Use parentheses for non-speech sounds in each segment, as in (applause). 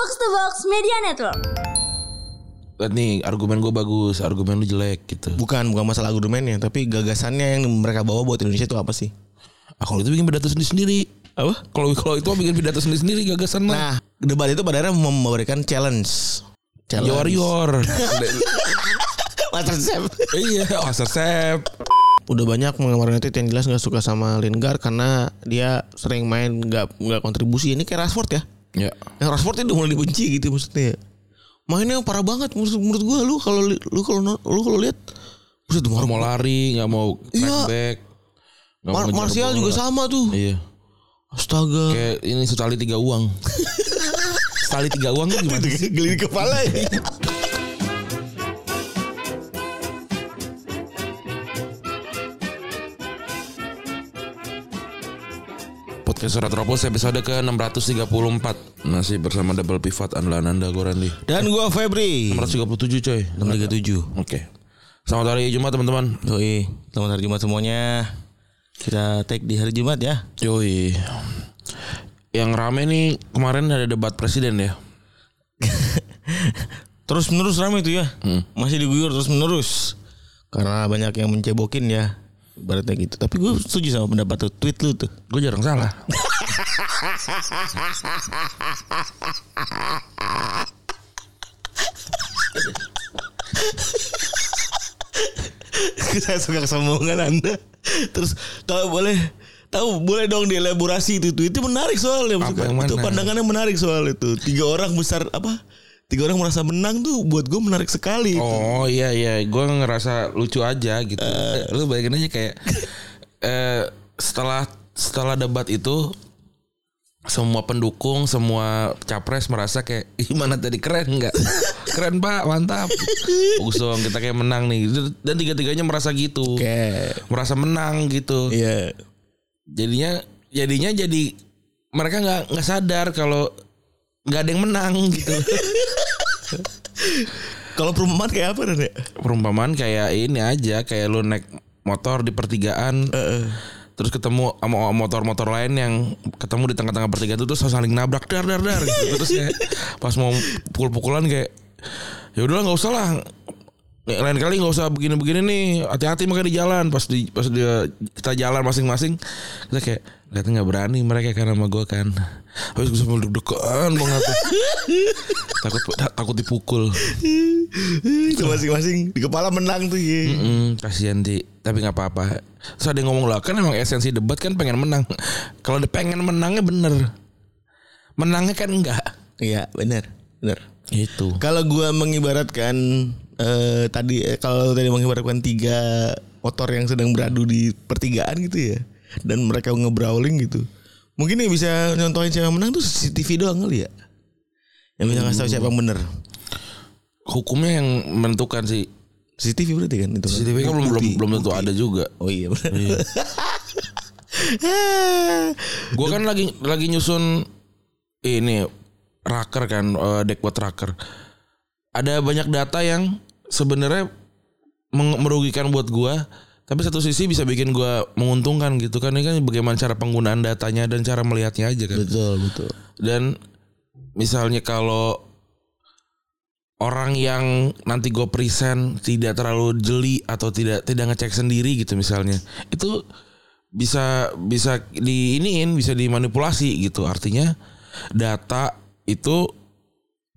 Box to Box Media Network. Lihat nih argumen gue bagus, argumen lu jelek gitu. Bukan bukan masalah argumennya, tapi gagasannya yang mereka bawa buat Indonesia itu apa sih? Ah, kalau itu bikin pidato sendiri sendiri. Apa? Kalau kalau itu bikin pidato sendiri sendiri gagasan mah. Nah, debat itu pada akhirnya memberikan challenge. Ya warrior. (laughs) Master Chef. iya, Master Chef. Udah banyak penggemar United yang jelas nggak suka sama Lingard karena dia sering main nggak nggak kontribusi. Ini kayak Rashford ya. Ya. Yang Rashford itu mulai dibenci gitu maksudnya. Mainnya parah banget menurut menurut gua lu kalau lu kalau lu kalau lihat buset mau lari, nggak mau track Iya. back. Mau Mar Martial juga sama tuh. Iya. Astaga. Kayak ini sekali tiga uang. (laughs) sekali tiga uang tuh gimana? Geli kepala ya. (laughs) Podcast Surat Ropos episode ke 634 Masih bersama Double Pivot andalan anda gue Randy Dan gua Febri. 637 coy 637. Oke Selamat hari Jumat teman-teman Yoi, selamat hari Jumat semuanya. Kita take di hari Jumat ya. Yoi Yang rame nih kemarin ada debat presiden ya (laughs) Terus menerus ramai itu ya. Masih diguyur terus menerus. Karena banyak yang mencebokin ya. Ibaratnya gitu. Tapi gue setuju sama pendapat tuh. Tweet lu tuh. Gue jarang salah (laughs) Saya suka kesombongan Anda. Terus kalau boleh tahu boleh dong dielaborasi itu tuh. Itu menarik soalnya. Apa Maksudnya, yang mana? Itu pandangannya menarik soal itu. Tiga orang besar apa? Tiga orang merasa menang tuh buat gue menarik sekali. Oh iya iya Gue ngerasa lucu aja gitu Lu bayangin aja kayak (laughs) eh, Setelah Setelah debat itu semua pendukung, semua capres merasa kayak (laughs) gimana tadi keren nggak? (laughs) keren pak, mantap. Bagus dong, kita kayak menang nih. Dan tiga-tiganya merasa gitu, Oke. merasa menang gitu. Iya. Jadinya, jadinya jadi mereka nggak nggak sadar kalau nggak ada yang menang gitu. Kalau perumpamaan kayak apa Ren, ya? Perumpamaan kayak ini aja, kayak lu naik motor di pertigaan. Terus ketemu sama motor-motor lain yang ketemu di tengah-tengah pertigaan itu terus saling nabrak dar dar dar gitu. Terus kayak pas mau pukul-pukulan kayak ya udahlah nggak usah lah. Lain kali nggak usah begini-begini nih. Hati-hati makanya di jalan. Pas di pas dia kita jalan masing-masing kita kayak lihat nggak berani mereka kan sama gue kan. Habis gue sambil deg-degan banget. (laughs) takut takut dipukul. itu masing-masing di kepala menang tuh ya. Mm, kasihan di tapi nggak apa-apa. Terus ada yang ngomong lah kan emang esensi debat kan pengen menang. Kalau dia pengen menangnya bener, menangnya kan enggak. Iya benar benar. Itu. Kalau gua mengibaratkan eh, tadi eh, kalau tadi mengibaratkan tiga motor yang sedang beradu di pertigaan gitu ya, dan mereka ngebrawling gitu. Mungkin yang bisa nyontohin siapa menang tuh CCTV doang kali ya. Yang bisa ngasih tahu siapa yang bener. Hukumnya yang menentukan sih. CCTV berarti kan itu. kan? CCTV kan belum belum belum tentu ada juga. Oh iya benar. (laughs) Gue kan lagi lagi nyusun ini raker kan, eh, deck buat raker. Ada banyak data yang sebenarnya merugikan buat gua tapi satu sisi bisa bikin gua menguntungkan gitu kan. Ini kan bagaimana cara penggunaan datanya dan cara melihatnya aja kan. Betul betul. dan misalnya kalau orang yang nanti gue present tidak terlalu jeli atau tidak tidak ngecek sendiri gitu misalnya itu bisa bisa di iniin bisa dimanipulasi gitu. Artinya data itu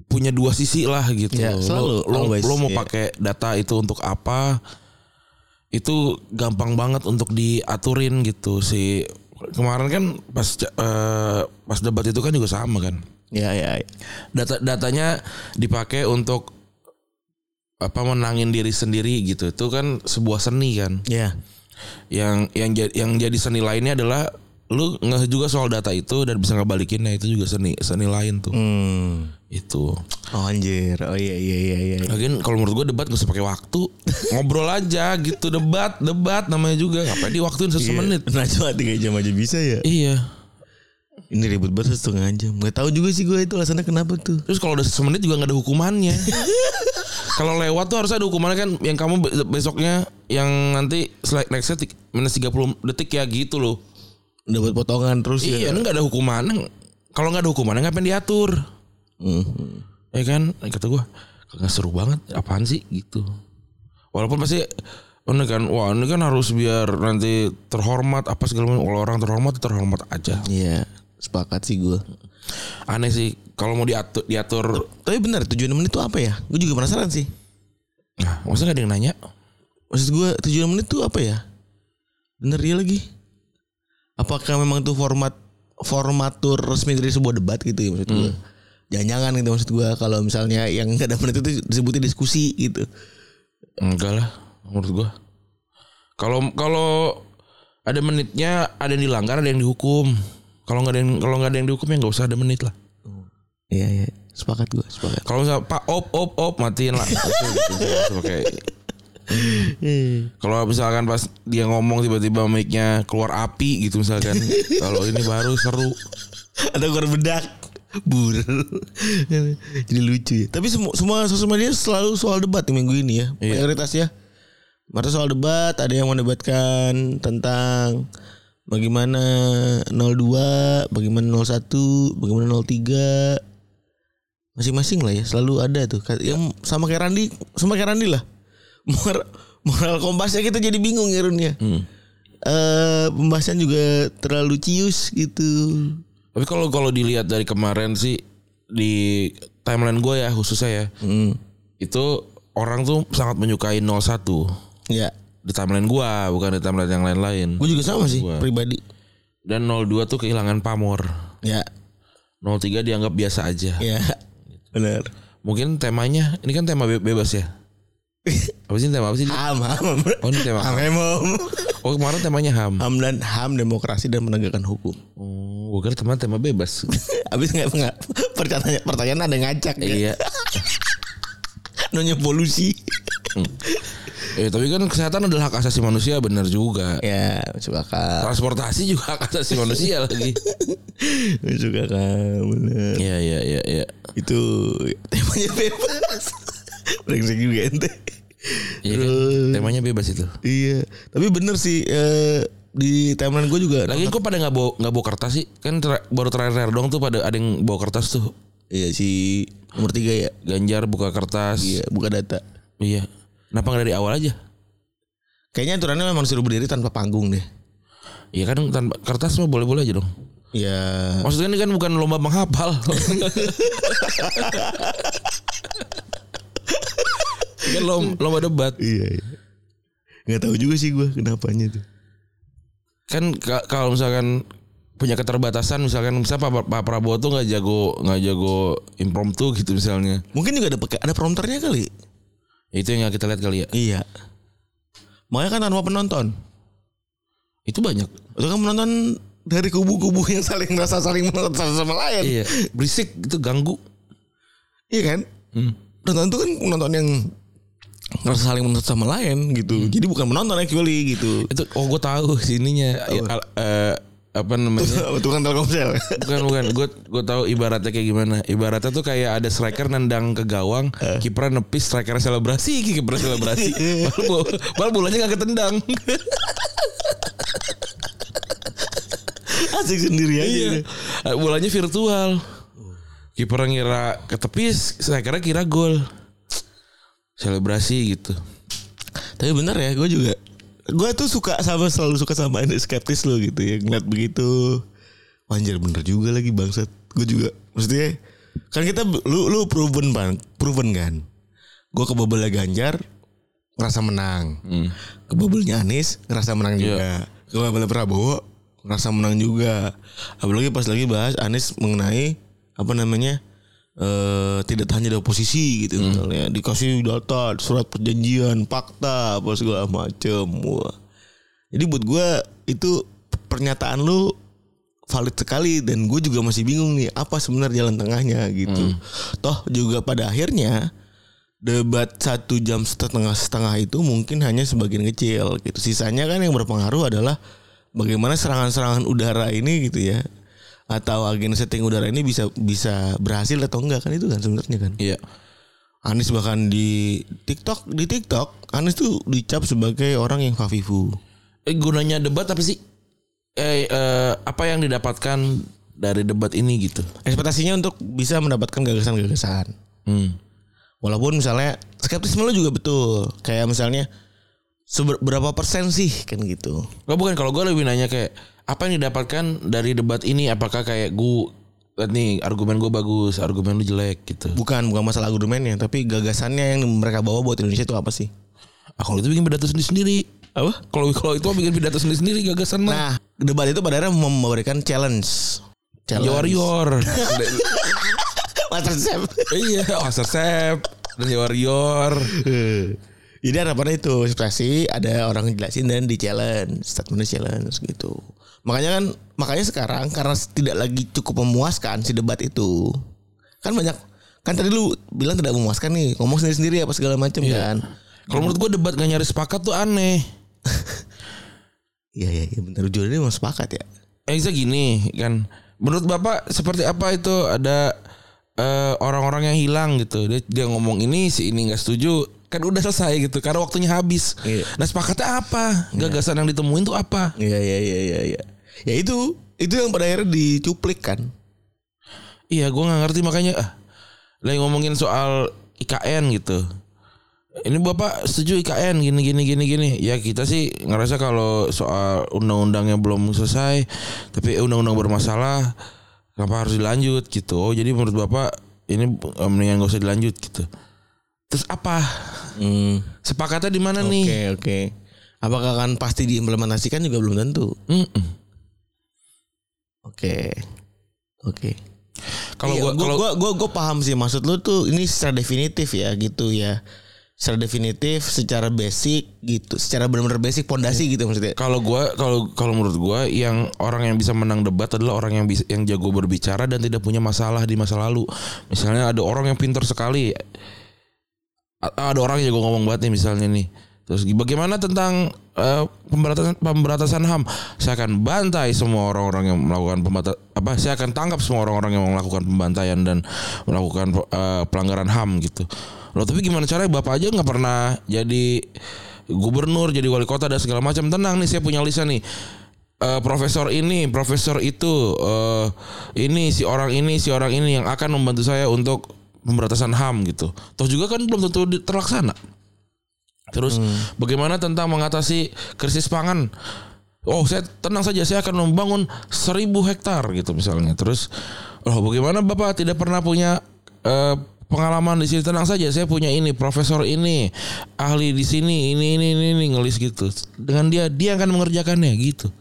punya dua sisi lah gitu Ya, selalu, lo, lo, always, lo mau ya. pakai data itu untuk apa itu gampang banget untuk diaturin gitu sih kemarin kan pas eh, pas debat itu kan juga sama kan Ya ya. ya. data datanya dipakai untuk apa menangin diri sendiri gitu itu kan sebuah seni kan Ya. yang yang jadi yang jadi seni lainnya adalah lu nggak juga soal data itu dan bisa ngebalikinnya itu juga seni seni lain tuh Hmm. itu Oh anjir. Oh iya iya iya iya. lagian kalau menurut gue debat gak usah pakai waktu ngobrol aja gitu debat debat namanya juga ngapain diwaktuin satu Iya. menit Nah cuma tiga jam aja bisa ya. iya Ini ribet banget setengah jam. Gak tahu juga sih gue itu alasannya kenapa tuh. Terus kalau udah semenit juga nggak ada hukumannya. (laughs) kalau lewat tuh harusnya ada hukumannya kan yang kamu be- besoknya yang nanti tik- minus 30 detik ya gitu loh. Dapat potongan terus Iya, ya. ini nggak ada hukuman. Kalau nggak ada hukumannya ngapain diatur? Mhm. Ya kan kata gue kagak seru banget apaan sih gitu. Walaupun pasti ini kan wah ini kan harus biar nanti terhormat apa segala macam kalau orang terhormat terhormat aja. Iya, sepakat sih gue. Aneh sih kalau mau diatur diatur Tapi benar tujuan menit itu apa ya? Gue juga penasaran sih. nah, maksudnya gak ada yang nanya? Maksud gue tujuan menit itu apa ya? Bener ya lagi. Apakah memang itu format formatur resmi dari sebuah debat gitu ya maksud gue? Jangan-jangan gitu maksud gue kalau misalnya yang gak ada menit itu disebutnya diskusi gitu. Enggak lah menurut gua. Kalau kalau ada menitnya ada yang dilanggar ada yang dihukum. Kalau nggak ada yang kalau nggak ada yang dihukum ya nggak usah ada menit lah. Iya iya, sepakat gue, sepakat. Kalau misalnya Pak op op op matiin lah. Gitu, pakai. Kalau misalkan pas dia ngomong tiba-tiba mic-nya keluar api gitu misalkan. Kalau ini baru seru. ada keluar bedak. Bur jadi lucu ya. Tapi semua semua sosial media selalu soal debat di minggu ini ya. Iya. mayoritas ya. Masa soal debat ada yang mendebatkan tentang bagaimana 02 bagaimana 01 bagaimana 03 masing-masing lah ya selalu ada tuh. Yang sama kayak Randi sama kayak Randi lah moral, moral kompasnya kita jadi bingung ya Run ya Hmm. Eh, pembahasan juga terlalu cius gitu Tapi kalau kalau dilihat dari kemarin sih di timeline gue ya khususnya ya Hmm. itu orang tuh sangat menyukai 01 Ya, di timeline gua bukan di timeline yang lain-lain. gue juga sama sih Gua. pribadi. Dan 02 tuh kehilangan pamor. Ya, 03 dianggap biasa aja. ya, benar. Mungkin temanya ini kan tema be- bebas ya. (laughs) Apa sih tema apa sih? Ham, ham, Oh ini tema. ham, ham, ham. Oh kemarin temanya HAM. Ham dan ham demokrasi dan penegakan hukum. Oh, gue kira teman tema bebas. (laughs) Abis nggak nggak pertanyaan pertanyaan ada ngacak ya. iya. (laughs) Nanya polusi. Eh tapi kan kesehatan adalah hak asasi manusia benar juga. ya, masuk akal. Transportasi juga hak asasi manusia lagi. Masuk akal, benar. Iya iya iya iya. Itu temanya bebas. (laughs) Brengsek juga ente. Iya kan? Temanya bebas itu. Iya, tapi bener sih eh, di timeline gue juga. Lagi kok pada nggak bawa nggak bawa kertas sih? Kan ter- baru terakhir dong tuh pada ada yang bawa kertas tuh. Iya si nomor tiga ya. Ganjar buka kertas. Iya, buka data. Iya. Kenapa nggak dari awal aja? Kayaknya aturannya memang suruh berdiri tanpa panggung deh. Iya kan tanpa kertas mah boleh-boleh aja dong. Ya. Maksudnya ini kan bukan lomba menghafal. (laughs) Kan lom- lomba debat. Iya. iya. Nggak tahu juga sih gue kenapanya tuh. Kan ka- kalau misalkan punya keterbatasan misalkan misalnya Pak, Pak Prabowo tuh nggak jago nggak jago impromptu gitu misalnya. Mungkin juga ada pakai ada prompternya kali. Itu yang kita lihat kali ya. Iya. Makanya kan tanpa penonton. Itu banyak. Itu kan penonton dari kubu-kubu yang saling merasa saling menonton satu sama lain. Iya, berisik itu ganggu. Iya kan? Hmm. Penonton itu kan penonton yang merasa saling menonton sama lain gitu. Jadi bukan menonton actually gitu. Itu oh gue tahu sininya ya, al- eh, apa namanya? (laughs) Tukang Telkomsel. Bukan bukan, gue gue tahu ibaratnya kayak gimana. Ibaratnya tuh kayak ada striker nendang ke gawang, kiper nepis, striker selebrasi, (laughs) kiper selebrasi. Baru bolanya nggak ketendang. (laughs) Asik sendiri aja. iya. Bolanya virtual. Kiper ngira ketepis, strikernya kira gol. Selebrasi gitu. Tapi bener ya, gue juga gue tuh suka sama selalu suka sama ini skeptis lo gitu ya ngeliat begitu. Anjir bener juga lagi bangsat. Gue juga maksudnya kan kita lu lu proven bang proven kan? Gue ke bubble Ganjar ngerasa menang. Hmm. ke bubble-nya Anies ngerasa menang juga. Ke bubble Prabowo ngerasa menang juga. Apalagi pas lagi bahas Anies mengenai apa namanya eh tidak hanya di oposisi gitu misalnya. Dikasih data surat perjanjian fakta apa segala macem. Wah. Jadi buat gue itu pernyataan lu valid sekali dan gue juga masih bingung nih apa sebenarnya jalan tengahnya gitu. Toh juga pada akhirnya debat satu jam setengah setengah itu mungkin hanya sebagian kecil gitu. Sisanya kan yang berpengaruh adalah bagaimana serangan-serangan udara ini gitu ya atau agen setting udara ini bisa bisa berhasil atau enggak kan itu kan sebenarnya kan Iya. Anies bahkan di TikTok di TikTok Anies tuh dicap sebagai orang yang fafifu Eh gunanya debat apa sih? Eh, eh apa yang didapatkan dari debat ini gitu. Ekspektasinya untuk bisa mendapatkan gagasan-gagasan. Hmm. Walaupun misalnya skeptisme lu juga betul. Kayak misalnya seberapa persen sih kan gitu. Gak bukan kalau gue lebih nanya kayak apa yang didapatkan dari debat ini? Apakah kayak gue nih argumen gue bagus, argumen lu jelek gitu. Bukan bukan masalah argumennya, tapi gagasannya yang mereka bawa buat Indonesia itu apa sih? Ah, kalau itu bikin pidato sendiri sendiri. Apa? Kalau kalau itu bikin pidato sendiri sendiri gagasan mah. Nah, debat itu pada akhirnya memberikan challenge. Ya warrior. (laughs) (laughs) Master Chef. iya, Master Chef dan ya warrior. Jadi harapannya itu ekspresi ada orang jelasin dan di challenge, statement challenge gitu. Makanya kan makanya sekarang karena tidak lagi cukup memuaskan si debat itu. Kan banyak kan tadi lu bilang tidak memuaskan nih, ngomong sendiri-sendiri apa segala macam kan. Kalau menurut gue debat gak nyari sepakat tuh aneh. (laughs) Iya iya iya benar dia mau sepakat ya. Eza gini kan. Menurut Bapak seperti apa itu ada eh, orang-orang yang hilang gitu. Dia, dia ngomong ini si ini nggak setuju. Kan udah selesai gitu karena waktunya habis. Iya. Nah sepakatnya apa? Gagasan yang ditemuin tuh apa? Iya iya iya iya iya. Ya itu itu yang pada akhirnya dicuplik kan. Iya gue nggak ngerti makanya ah, lagi ngomongin soal IKN gitu. Ini bapak setuju IKN gini gini gini gini. Ya kita sih ngerasa kalau soal undang-undangnya belum selesai, tapi undang-undang bermasalah, kenapa harus dilanjut gitu? Oh jadi menurut bapak ini eh, mendingan gak usah dilanjut gitu. Terus apa? Hmm. Sepakatnya di mana Oke nih? oke. Apakah akan pasti diimplementasikan juga belum tentu. Mm-mm. Oke. Oke. Kalau Iya, gua gua, kalau gua, gua gua paham sih maksud lu tuh ini secara definitif ya gitu ya. Secara definitif, secara basic gitu, secara benar-benar basic pondasi gitu maksudnya. kalau gua kalau kalau menurut gua yang orang yang bisa menang debat adalah orang yang bisa yang jago berbicara dan tidak punya masalah di masa lalu. Misalnya ada orang yang pintar sekali. Ada orang yang jago ngomong banget nih misalnya nih. Terus bagaimana tentang eh, pemberantasan pemberantasan HAM? Saya akan bantai semua orang-orang yang melakukan pembata apa? Saya akan tangkap semua orang-orang yang melakukan pembantaian dan melakukan eh, pelanggaran HAM gitu. Loh tapi gimana caranya Bapak aja nggak pernah jadi gubernur, jadi wali kota dan segala macam. Tenang nih saya punya lisan nih. Eh, profesor ini, profesor itu, eh, ini si orang ini, si orang ini yang akan membantu saya untuk pemberantasan HAM gitu. Toh juga kan belum tentu terlaksana. Terus bagaimana tentang mengatasi krisis pangan? Oh, saya tenang saja, saya akan membangun seribu hektar gitu misalnya. Terus, oh bagaimana bapak tidak pernah punya eh, pengalaman di sini? Tenang saja, saya punya ini, profesor ini, ahli di sini, ini, ini, ini, ini ngelis gitu. Dengan dia, dia akan mengerjakannya gitu.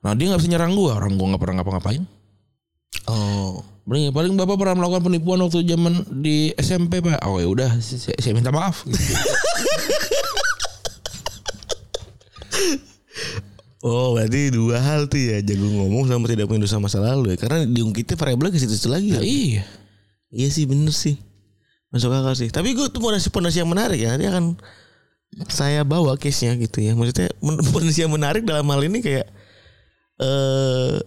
Nah dia nggak bisa nyerang gua, orang gua nggak pernah ngapa-ngapain. Oh. Paling, paling bapak pernah melakukan penipuan waktu zaman di SMP pak. Oh ya udah, saya, saya minta maaf. Gitu. (laughs) Oh, berarti dua hal tuh ya, jago ngomong sama tidak punya dosa masa lalu ya. Karena diungkitnya variabelnya ke situ lagi ya. Nah, iya. Iya sih bener sih. Masuk akal sih. Tapi gue tuh pondasi-pondasi yang menarik ya. Nanti akan saya bawa case-nya gitu ya. Maksudnya (laughs) pondasi yang menarik dalam hal ini kayak eh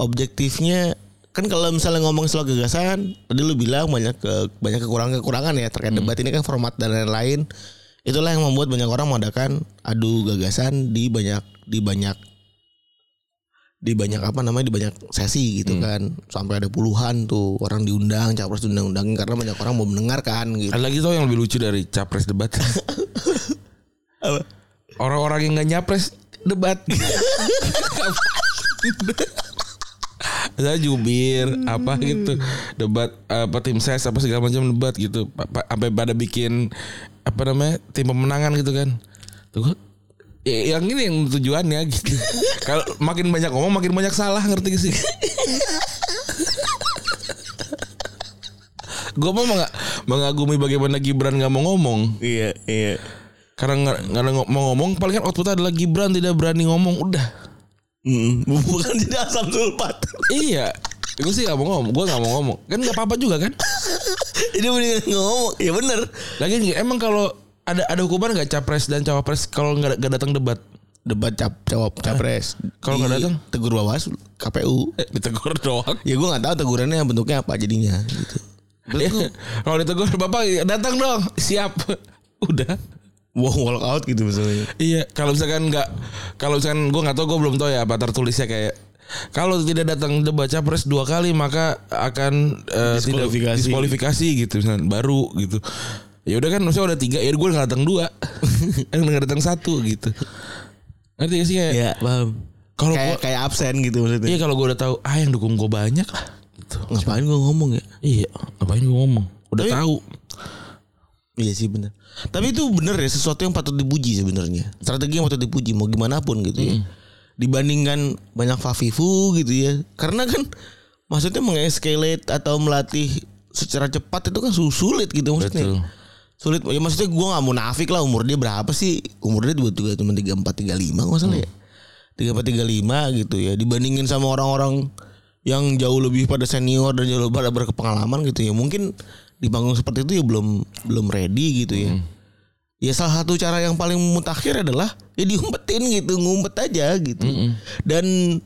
objektifnya kan kalau misalnya ngomong soal gagasan tadi lu bilang banyak ke, banyak kekurangan-kekurangan ya terkait debat ini kan format dan lain-lain. Itulah yang membuat banyak orang mengadakan adu gagasan di banyak di banyak di banyak apa namanya di banyak sesi gitu kan. Sampai ada puluhan tuh orang diundang capres diundang-undangin karena banyak orang mau mendengarkan gitu. Ada lagi tau yang lebih lucu dari capres debat. (laughs) Orang-orang yang nggak nyapres debat. (laughs) Saya jubir apa gitu. Debat apa tim ses apa segala macam debat gitu. Pa- pa- sampai pada bikin apa namanya tim pemenangan gitu kan. Tuh ya, yang ini yang tujuannya gitu. (laughs) Kalau makin banyak ngomong makin banyak salah ngerti gak sih? (laughs) Gue mau meng- mengagumi bagaimana Gibran nggak mau ngomong. Iya iya. Karena nggak mau ngomong paling kan outputnya adalah Gibran tidak berani ngomong udah Mm, (laughs) bukan jadi asam sulfat. Iya. Gue sih gak mau ngomong. Gue gak mau ngomong. Kan nggak apa-apa juga kan? (laughs) Ini mendingan ngomong. Ya bener. Lagi emang kalau ada ada hukuman nggak capres dan cawapres kalau nggak nggak datang debat? Debat cap jawab capres. Kalau nggak datang? tegur bawaslu KPU eh, ditegur doang? Ya gue nggak tahu tegurannya bentuknya apa jadinya gitu. Iya. (laughs) kalau ditegur bapak datang dong. Siap. Udah wow walk out gitu misalnya iya kalau misalkan nggak kalau misalkan gue nggak tahu gue belum tahu ya apa tertulisnya kayak kalau tidak datang debat capres dua kali maka akan eh, tidak Diskualifikasi. diskualifikasi gitu misalnya, baru gitu. Ya udah kan maksudnya udah tiga ya gue nggak datang dua, (laughs) nggak datang satu gitu. Ngerti gak sih kayak Iya, paham. kalau Kayak gua, kayak absen gitu maksudnya. iya kalau gue udah tahu ah yang dukung gue banyak lah gitu. Ngapain gue ngomong ya? Iya, ngapain gue ngomong? Udah Tapi- tahu. Iya sih bener. Tapi itu bener ya sesuatu yang patut dipuji sebenarnya. Strategi yang patut dipuji mau gimana pun gitu ya. Dibandingkan banyak fafifu gitu ya. Karena kan maksudnya mengescalate atau melatih secara cepat itu kan su- sulit gitu maksudnya. Betul. Sulit ya maksudnya gue gak munafik lah umur dia berapa sih? Umur dia juga cuma 34 35 nggak salah ya. 34 35 gitu ya. Dibandingin sama orang-orang yang jauh lebih pada senior dan jauh lebih pada berkepengalaman gitu ya. Mungkin di panggung seperti itu ya belum belum ready gitu ya. Ya salah satu cara yang paling mutakhir adalah ya diumpetin gitu, ngumpet aja gitu. Dan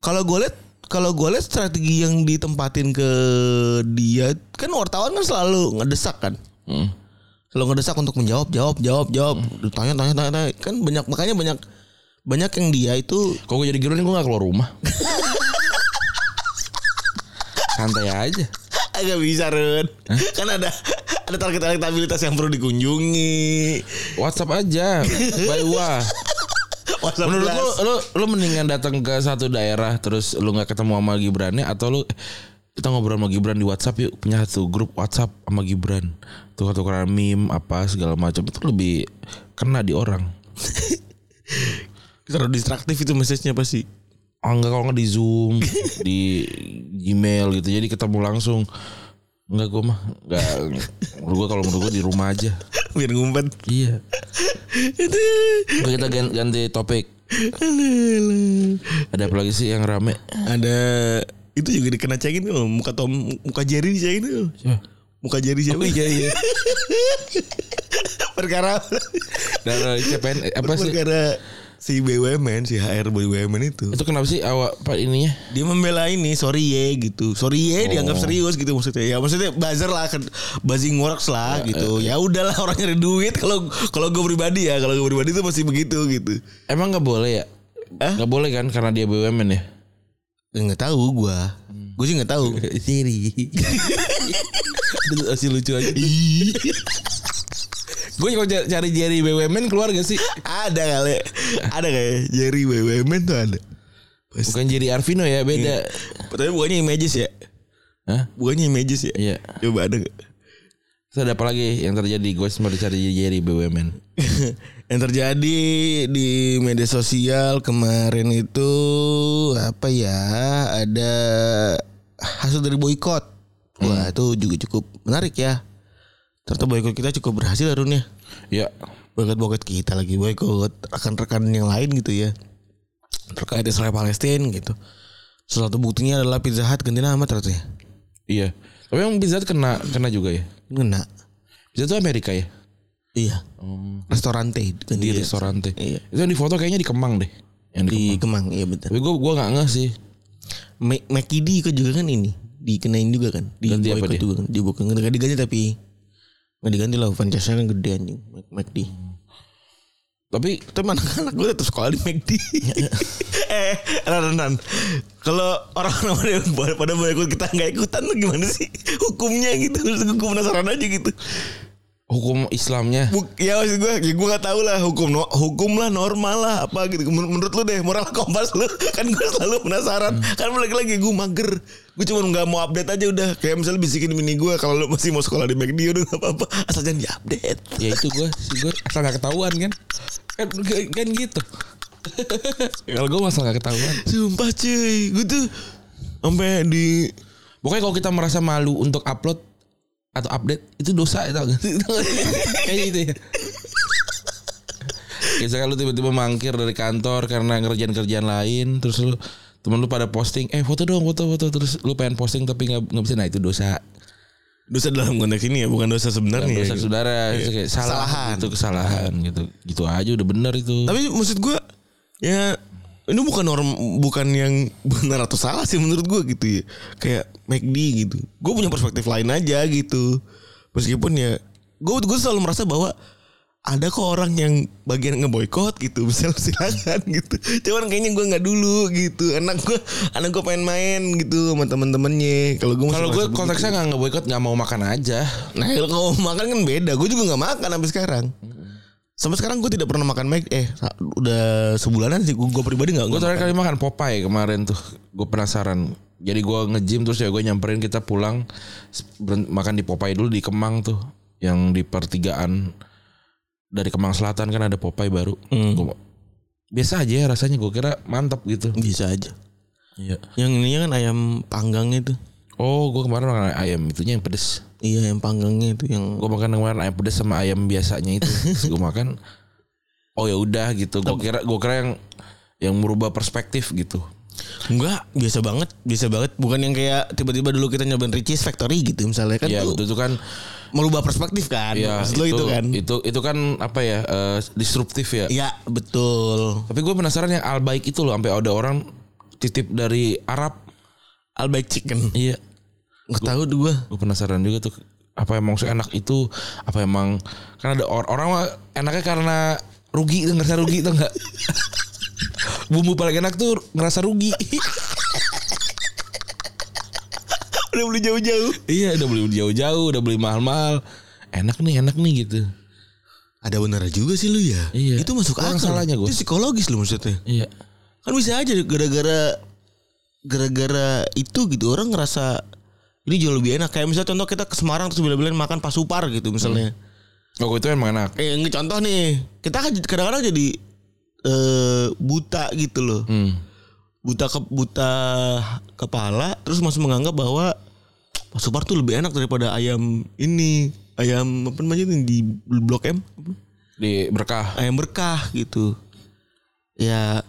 kalau gue lihat kalau gue lihat strategi yang ditempatin ke dia kan wartawan kan selalu ngedesak kan. Mm. Selalu ngedesak untuk menjawab, jawab, jawab, jawab. Tanya, tanya, tanya, tanya. Kan banyak makanya banyak banyak yang dia itu Kok gue jadi gini gue gak keluar rumah. (laughs) Santai aja. Agak bisa Run. Kan ada ada target elektabilitas yang perlu dikunjungi. WhatsApp aja. By wa. WhatsApp Menurut lu, lu, lu mendingan datang ke satu daerah terus lu nggak ketemu sama Gibrannya atau lu kita ngobrol sama Gibran di WhatsApp yuk punya satu grup WhatsApp sama Gibran tukar-tukaran meme apa segala macam itu lebih kena di orang (laughs) terlalu distraktif itu message-nya pasti. Enggak kalau nggak di Zoom (laughs) di Gmail gitu. Jadi ketemu langsung. Enggak gue mah enggak menurut gue kalau menurut gue di rumah aja. Biar ngumpet. iya. Itu. Oke, kita gan- ganti topik. Ada apa lagi sih yang rame? Ada itu juga dikena cekin tuh. Muka Tom muka Jerry dicekin. Siapa? Muka Jerry siapa? Oh, iya iya. (laughs) Perkara dan CPN apa sih? perkara si BUMN si HR BUMN itu. Itu kenapa sih awak pak ininya? dia membela ini sorry ye gitu. Sorry ye dianggap serius gitu maksudnya. Ya maksudnya buzzer lah buzzing works lah gitu. ya udahlah orang nyari duit. Kalau kalau gue pribadi ya kalau gue pribadi itu masih begitu gitu. Emang nggak boleh ya? Nggak boleh kan karena dia BUMN ya? Ya, nggak tahu gue gue sih nggak tahu. (laughs) Siri. (laughs) Masih lucu aja. Gue kalau ca- cari Jerry BUMN keluar gak sih? ada kali ada kayak Jerry BUMN tuh ada Bukan Jerry Arvino ya beda. tapi bukannya images ya Hah? bukannya images ya Iya. coba ada gak Terus ada apa lagi yang terjadi? Gue cuma dicari Jerry BUMN. (laughs) yang terjadi di media sosial kemarin itu apa ya ada hasil dari boykot wah itu juga cukup menarik ya ternyata boykot kita cukup berhasil Arun ya Ya. boykot boykot kita lagi boykot rekan-rekan yang lain gitu ya terkait Israel Palestina gitu salah satu buktinya adalah Pizza Hut ganti nama ternyata ya Iya. Tapi yang Pizza Hut kena kena juga ya. Ngena. Pizza Hut Amerika ya. iya restorante ganti Di ya. restoran teh. Iya. Itu yang di foto kayaknya di Kemang deh. Yang di, di Kemang. Kemang iya betul Tapi gue gue nggak ngeh sih. McD kan juga kan ini dikenain juga kan di Ganti apa boykot dia? juga kan di bukan diganti tapi nggak diganti lah franchise kan gede anjing McD Tapi tapi anak-anak (laughs) gue tetap sekolah di McD (laughs) eh Ran Ran kalau orang-orang pada pada mau ikut kita nggak ikutan tuh gimana sih? (laughs) Hukumnya gitu gue penasaran aja gitu. Hukum Islamnya. Buk, ya maksud gue ya gue gak tahu lah hukum no, hukum lah normal lah apa gitu. Menurut, lu deh moral kompas lu kan gue selalu penasaran. Kan lagi lagi gue mager gue cuma nggak mau update aja udah. Kayak misalnya bisikin mini gue kalau lu masih mau sekolah di McD udah gak apa-apa. Asal jangan diupdate. Ya itu gue sih gue asal nggak ketahuan kan? Kan kan gitu. (laughs) Kalau gue masalah nggak ketahuan. Sumpah cuy. Gue tuh sampai di pokoknya kalau kita merasa malu untuk upload atau update itu dosa ya tau gak (laughs) kayak gitu ya. Misalkan lu tiba-tiba mangkir dari kantor karena ngerjain kerjaan lain terus lu temen lu pada posting eh foto dong foto foto terus lu pengen posting tapi nggak nggak bisa nah itu dosa dosa dalam konteks ini ya bukan dosa sebenarnya dosa gitu. saudara itu kayak salah Kesalahan. itu kesalahan gitu gitu aja udah bener itu Tapi maksud gue ya ini bukan norm bukan yang (laughs) benar atau salah sih menurut gue gitu ya. Kayak McD gitu. Gue punya perspektif lain aja gitu. Meskipun ya gue gue selalu merasa bahwa ada kok orang yang bagian ngeboikot gitu misal (laughs) silakan gitu. Cuman kayaknya gue nggak dulu gitu. Anak gue anak gue pengen main gitu sama temen-temennya. Kalau gue Kalau gue konteksnya nggak ngeboikot nggak mau makan aja. nah kalau makan kan beda. Gue juga nggak makan sampai sekarang. Sampai sekarang gue tidak pernah makan Mac eh udah sebulanan sih. Gue, pribadi nggak Gue terakhir kali makan Popeye kemarin tuh. Gue penasaran. Jadi gue nge-gym terus ya gue nyamperin kita pulang. Makan di Popeye dulu di Kemang tuh. Yang di pertigaan dari Kemang Selatan kan ada Popeye baru. Gua- biasa aja ya rasanya gue kira mantap gitu. bisa aja Iya. yang ininya kan ayam panggangnya itu Oh gue kemarin makan ayam itunya yang pedes. iya yang panggangnya itu yang Gue makan kemarin ayam pedes sama ayam biasanya itu. (laughs) gue makan. Oh ya udah gitu. Gue kira gue kira yang yang merubah perspektif gitu. Enggak, biasa banget, biasa banget. Bukan yang kayak tiba-tiba dulu kita nyobain Ricis Factory gitu misalnya kan Iya itu tuh kan merubah perspektif kan. Iya, Maksud lu itu, kan. Itu itu kan apa ya? eh, disruptif ya. Iya, betul. Tapi gue penasaran yang al baik itu loh sampai ada orang titip dari Arab. Albaik chicken. Iya. Enggak tahu gua. Gue penasaran juga tuh apa emang enak itu apa emang kan ada or- orang mah enaknya karena rugi ngerasa rugi tuh enggak (laughs) bumbu paling enak tuh ngerasa rugi Udah beli jauh-jauh. iya udah beli jauh-jauh udah beli mahal-mahal enak nih enak nih gitu Ada benar juga sih lu ya. Iya. Itu masuk akal. salahnya gua. Itu psikologis lu maksudnya. iya Kan bisa aja gara-gara gara-gara itu gitu orang ngerasa ini jauh lebih enak kayak misalnya contoh kita ke Semarang terus bila-bilain makan pasupar gitu misalnya. oh itu emang enak Eh contoh nih, kita kan kadang-kadang jadi eh buta gitu loh. hmm. Buta ke buta kepala terus masih menganggap bahwa Pak Supar tuh lebih enak daripada ayam ini, ayam apa namanya ini di Blok M, di berkah ayam berkah gitu. Ya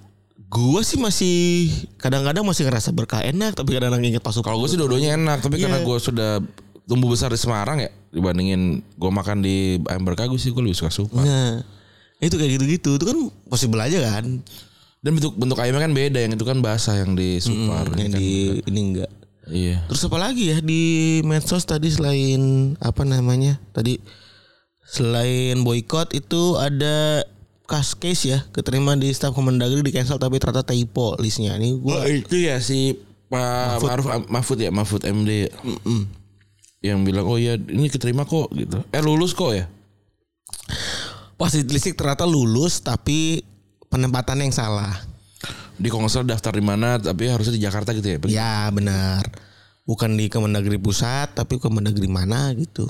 gua sih masih kadang-kadang masih ngerasa berkah enak tapi kadang-kadang inget Pak Supar. Kalau gue sih dua-duanya enak, tapi karena Iya. gue sudah tumbuh besar di Semarang ya dibandingin gue makan di ayam berkah gue sih gue lebih suka supa. Nah, itu kayak gitu-gitu. Itu kan possible aja kan. Dan bentuk bentuk ayamnya kan beda, yang itu kan basah yang di supar. Yang kan. di ini enggak. Iya. Terus apa lagi ya di medsos tadi selain apa namanya? Tadi selain boykot itu ada kas case ya keterima di staf Kemendagri di cancel tapi ternyata typo listnya. Ini Oh, gua itu ya si Pak Maruf Mahfud ya, Mahfud MD. ya. Yang bilang oh ya ini keterima kok gitu. Eh lulus kok ya. Pas ditelisik ternyata lulus tapi penempatan yang salah. Di salah daftar di mana tapi harusnya di Jakarta gitu ya. Ya benar. Bukan di Kemendagri pusat tapi Kemendagri mana gitu.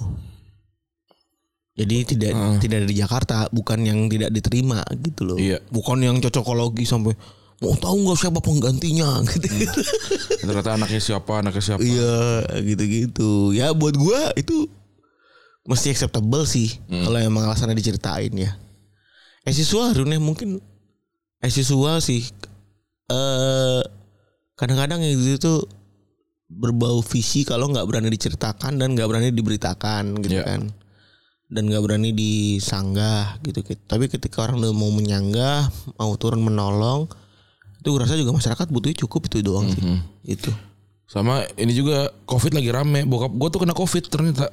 Jadi tidak tidak ada di Jakarta, bukan yang tidak diterima gitu loh. Iya. Bukan yang cocokologi sampai mau tahu nggak siapa penggantinya (laughs) gitu. Ternyata anaknya siapa, anaknya siapa. Iya, gitu-gitu. Ya buat gua itu mesti acceptable sih kalau emang alasannya diceritain ya. Eh siswa ya mungkin eh siswa sih eh kadang-kadang yang gitu tuh berbau visi kalau nggak berani diceritakan dan nggak berani diberitakan gitu Iya. kan dan nggak berani disanggah gitu tapi ketika orang udah mau menyanggah mau turun menolong itu gue rasa juga masyarakat butuhnya cukup itu doang sih itu Sama ini juga Covid lagi rame. Bokap gue tuh kena Covid ternyata.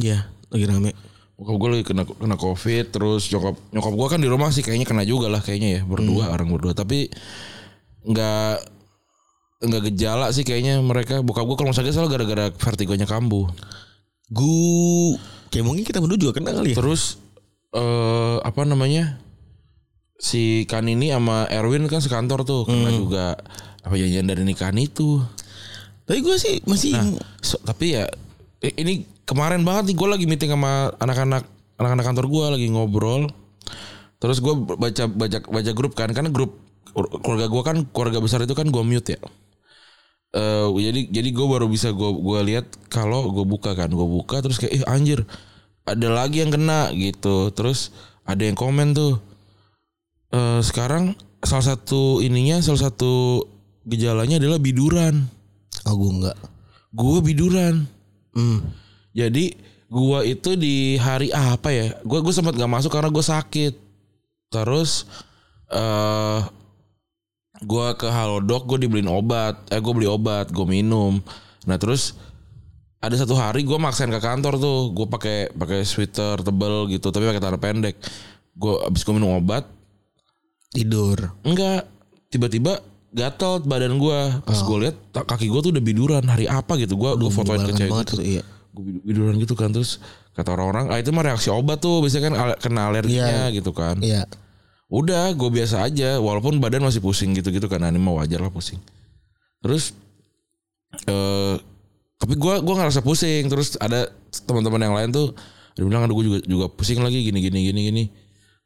ya lagi rame. Bokap gue lagi kena kena covid terus nyokap nyokap gue kan di rumah sih kayaknya kena juga lah kayaknya ya berdua orang berdua. Tapi nggak nggak gejala sih kayaknya mereka. Bokap gue kalau nggak salah gara-gara vertigonya kambuh. Gue kayak mungkin kita berdua juga kena kali ya? Terus eh apa namanya si kan ini sama Erwin kan sekantor tuh kena juga. Apa janjian dari nikahan itu? Tapi gue sih masih So, tapi ya ini kemarin banget nih gue lagi meeting sama anak-anak anak-anak kantor gue lagi ngobrol. Terus gue baca baca baca grup kan karena grup keluarga gue kan keluarga besar itu kan gue mute ya. Eh jadi jadi gue baru bisa gue gua lihat kalau gue buka kan gue buka terus kayak ih anjir ada lagi yang kena gitu terus ada yang komen tuh eh sekarang salah satu ininya salah satu gejalanya adalah biduran oh gue enggak gue biduran hmm. Jadi gua itu di hari apa ya? Gua gue sempat gak masuk karena gue sakit. Terus eh gua ke Halodoc gue dibeliin obat. Eh gue beli obat, gue minum. Nah terus ada satu hari gue maksain ke kantor tuh gue pakai pakai sweater tebel gitu tapi pakai celana pendek gue abis gue minum obat Tidur. enggak tiba-tiba gatel badan gue pas gue lihat kaki gue tuh udah biduran hari apa gitu gue gue fotoin ke cewek gitu iya. Gue biduran gitu kan terus kata orang-orang ah itu mah reaksi obat tuh biasanya kan kena alerginya gitu kan. Iya. udah gue biasa aja walaupun badan masih pusing gitu-gitu kan ini mah wajar lah pusing. Terus eh tapi gue gua ngerasa pusing terus ada teman-teman yang lain tuh dia bilang aduh gue juga juga pusing lagi gini gini gini gini.